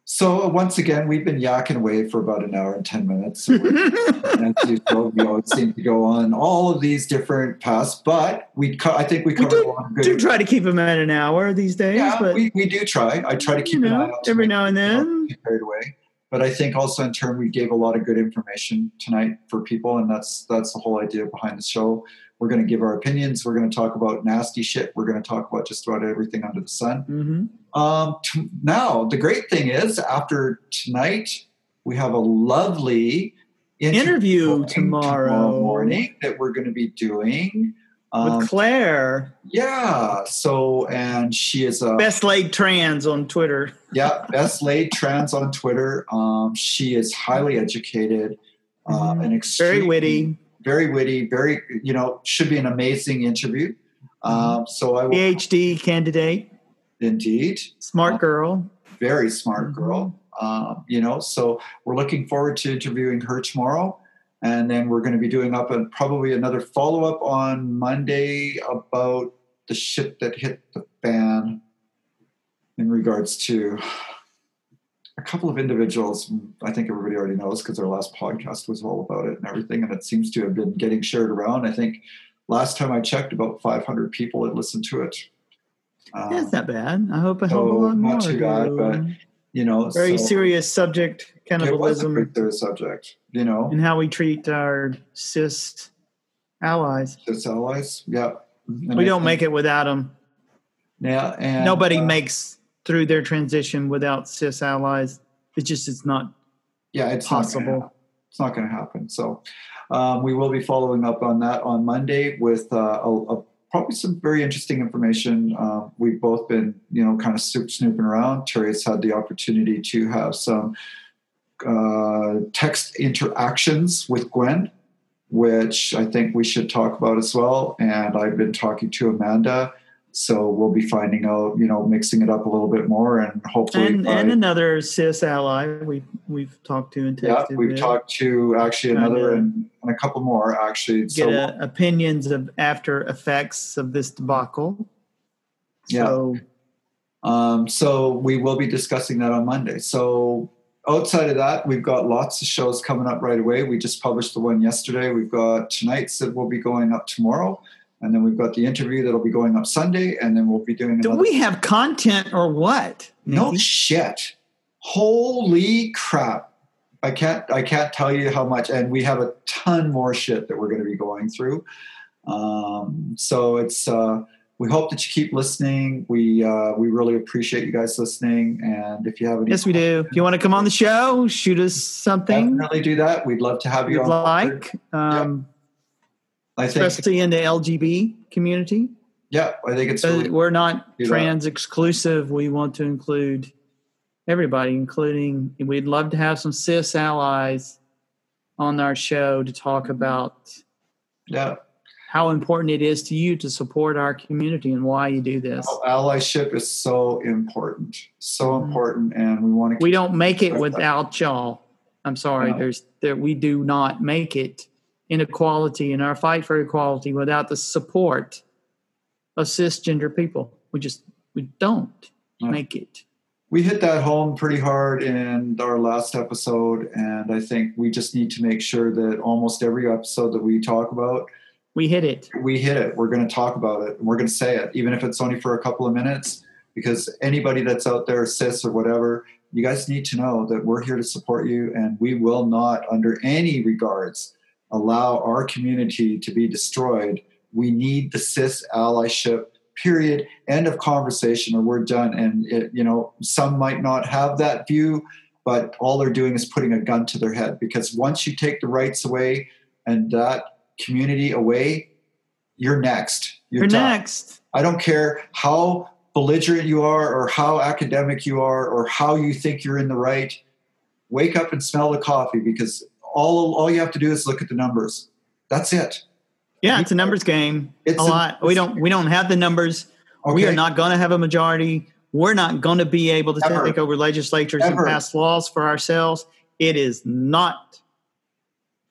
B: so uh, once again, we've been yakking away for about an hour and 10 minutes. So and usual, we always seem to go on all of these different paths, but we, co- I think we
C: We do-
B: a lot of good.
C: do try to keep them at an hour these days,
B: yeah,
C: but
B: we, we do try. I try to keep
C: you
B: an eye
C: know, every now and
B: sure we don't
C: then.
B: carried away. But I think also in turn we gave a lot of good information tonight for people, and that's that's the whole idea behind the show. We're going to give our opinions. We're going to talk about nasty shit. We're going to talk about just about everything under the sun.
C: hmm
B: Um, t- now, the great thing is, after tonight, we have a lovely
C: Interview
B: going
C: tomorrow.
B: morning that we're going to be doing. Um,
C: with Claire,
B: yeah. So, and she is a
C: best laid trans on Twitter.
B: yeah best laid trans on Twitter. Um, she is highly educated, uh,
C: Mhm.
B: and extremely
C: Very witty,
B: very witty, very you know should be an amazing interview. Um, so I will
C: PhD candidate,
B: indeed.
C: smart
B: Uh,
C: girl.
B: very smart
C: Mhm.
B: girl. Um, you know, so we're looking forward to interviewing her tomorrow, and then we're going to be doing up and probably another follow up on Monday about the shit that hit the fan in regards to a couple of individuals. I think everybody already knows because our last podcast was all about it and everything, and it seems to have been getting shared around. I think last time I checked, about 500 people had listened to it. Um,
C: That's not bad. I hope I hope a lot more.
B: not too bad, but, you know,
C: very
B: so-
C: serious subject,
B: It was a
C: cannibalism,
B: serious subject, you know.
C: and how we treat our cis allies.
B: Its allies, yeah. And
C: we
B: I
C: don't
B: think-
C: make it without them.
B: Yeah, and
C: Nobody
B: uh,
C: makes through their transition without cis allies. It just is not
B: yeah, it's not gonna
C: possible.
B: it's not going to happen. So um, we will be following up on that on Monday with uh, a, a, probably some very interesting information. Uh, we've both been, you know, kind of soup snooping around. Terry's had the opportunity to have some uh, text interactions with Gwen, which I think we should talk about as well. And I've been talking to Amanda. So we'll be finding out, you know, mixing it up a little bit more, and hopefully,
C: and, and another cis ally we we've talked to and
B: yeah, we've
C: with.
B: talked to actually
C: Trying
B: another
C: to
B: and, and a couple more actually.
C: get
B: So
C: uh, opinions of after effects of this debacle.
B: Yeah.
C: So
B: Um, so we will be discussing that on Monday. So outside of that, we've got lots of shows coming up right away. We just published the one yesterday. We've got tonight's that will be going up tomorrow, and then we've got the interview that'll be going up Sunday, and then we'll be doing
C: do we have content or what?
B: no
C: Nikki?
B: shit! Holy crap! I can't I can't tell you how much, and we have a ton more shit that we're going to be going through. Um, so it's uh, we hope that you keep listening. We uh, we really appreciate you guys listening, and if you have any,
C: Yes, we do. If you want to come on the show, shoot us something
B: definitely do that. We'd love to have you
C: you'd
B: on.
C: like, um,
B: I think
C: especially in the LGB community.
B: yeah, I think it's
C: Uh,
B: really,
C: We're not
B: do that.
C: trans exclusive. We want to include everybody, including we'd love to have some cis allies on our show to talk about
B: yeah.
C: how important it is to you to support our community and why you do this.
B: Allyship is so important, so
C: Mhm.
B: important, and we want to.
C: We don't make it without y'all. I'm sorry.
B: No.
C: There's there we do not make it inequality in our fight for equality without the support of cisgender people. We just we don't make it.
B: we hit that home pretty hard in our last episode and i think we just need to make sure that almost every episode that we talk about
C: We hit it.
B: we hit it we're going to talk about it and we're going to say it even if it's only for a couple of minutes because anybody that's out there cis or whatever you guys need to know that we're here to support you and we will not under any regards allow our community to be destroyed we need the cis allyship period end of conversation or we're done. And it, you know some might not have that view but all they're doing is putting a gun to their head. Because once you take the rights away and that community away you're next. You're,
C: You're next.
B: i don't care how belligerent you are or how academic you are or how you think you're in the right wake up and smell the coffee because all all you have to do is look at the numbers that's it
C: Yeah, it's a numbers game.
B: It's
C: a
B: a-
C: lot. We don't we don't have the numbers. We are not going to have a majority. We're not going to be able to
B: Ever.
C: take over legislatures
B: Ever.
C: and pass laws for ourselves. It is not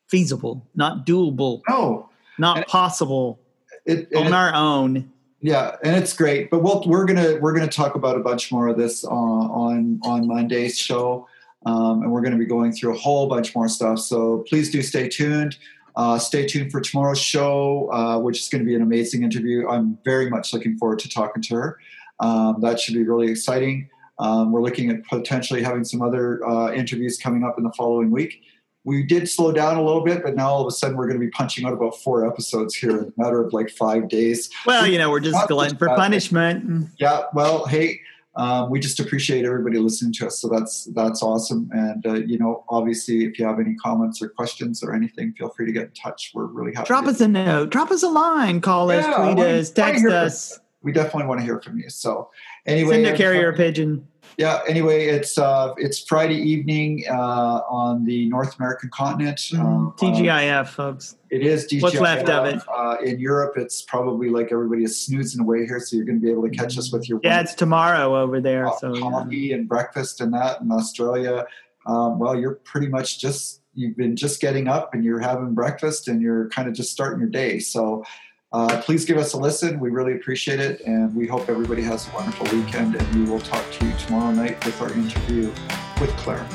C: feasible, not doable,
B: no
C: not
B: And-
C: possible
B: it,
C: on
B: it-
C: our own.
B: Yeah, and it's great. But we'll, we're gonna we're gonna talk about a bunch more of this on on, on Monday's show, um, and we're gonna be going through a whole bunch more stuff. So please do stay tuned. Uh, stay tuned for tomorrow's show, uh, which is going to be an amazing interview. I'm very much looking forward to talking to her. Um, that should be really exciting. Um, we're looking at potentially having some other uh, interviews coming up in the following week. We did slow down a little bit, but now all of a sudden we're going to be punching out about four episodes here in a matter of like five days.
C: Well, you know, we're just glutton for punishment.
B: Yeah, well, hey, um, we just appreciate everybody listening to us. So that's that's awesome. And uh, you know, obviously, if you have any comments or questions or anything, feel free to get in touch. We're really happy.
C: Drop us a note. Drop us a line. Call us.
B: Yeah, I
C: tweet us. Text
B: hear from
C: us.
B: We definitely want to hear from you. So anyway,
C: Send a
B: uh,
C: carrier pigeon.
B: Yeah. Anyway, it's uh, it's Friday evening uh, on the North American continent. Um, uh,
C: TGIF, folks.
B: it is DJI.
C: What's left of it.
B: Uh, in Europe, it's probably like everybody is snoozing away here, so you're going to be able to catch us with your
C: Yeah, it's tomorrow over there.
B: uh,
C: So yeah.
B: coffee and breakfast and that in Australia. Um, well, you're pretty much just you've been just getting up and you're having breakfast and you're kind of just starting your day. So uh, please give us a listen. We really appreciate it, and we hope everybody has a wonderful weekend. And we will talk to you tomorrow night with our interview with Claire.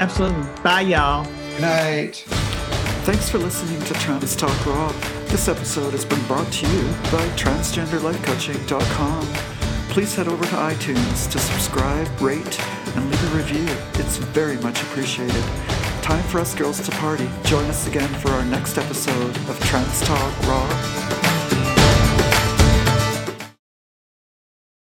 C: absolutely. Bye, y'all.
B: Good night.
A: Thanks for listening to Trans Talk Raw. This episode has been brought to you by transgenderlifecoaching.com. Please head over to iTunes to subscribe, rate, and leave a review. It's very much appreciated. Time for us girls to party. Join us again for our next episode of Trans Talk Raw.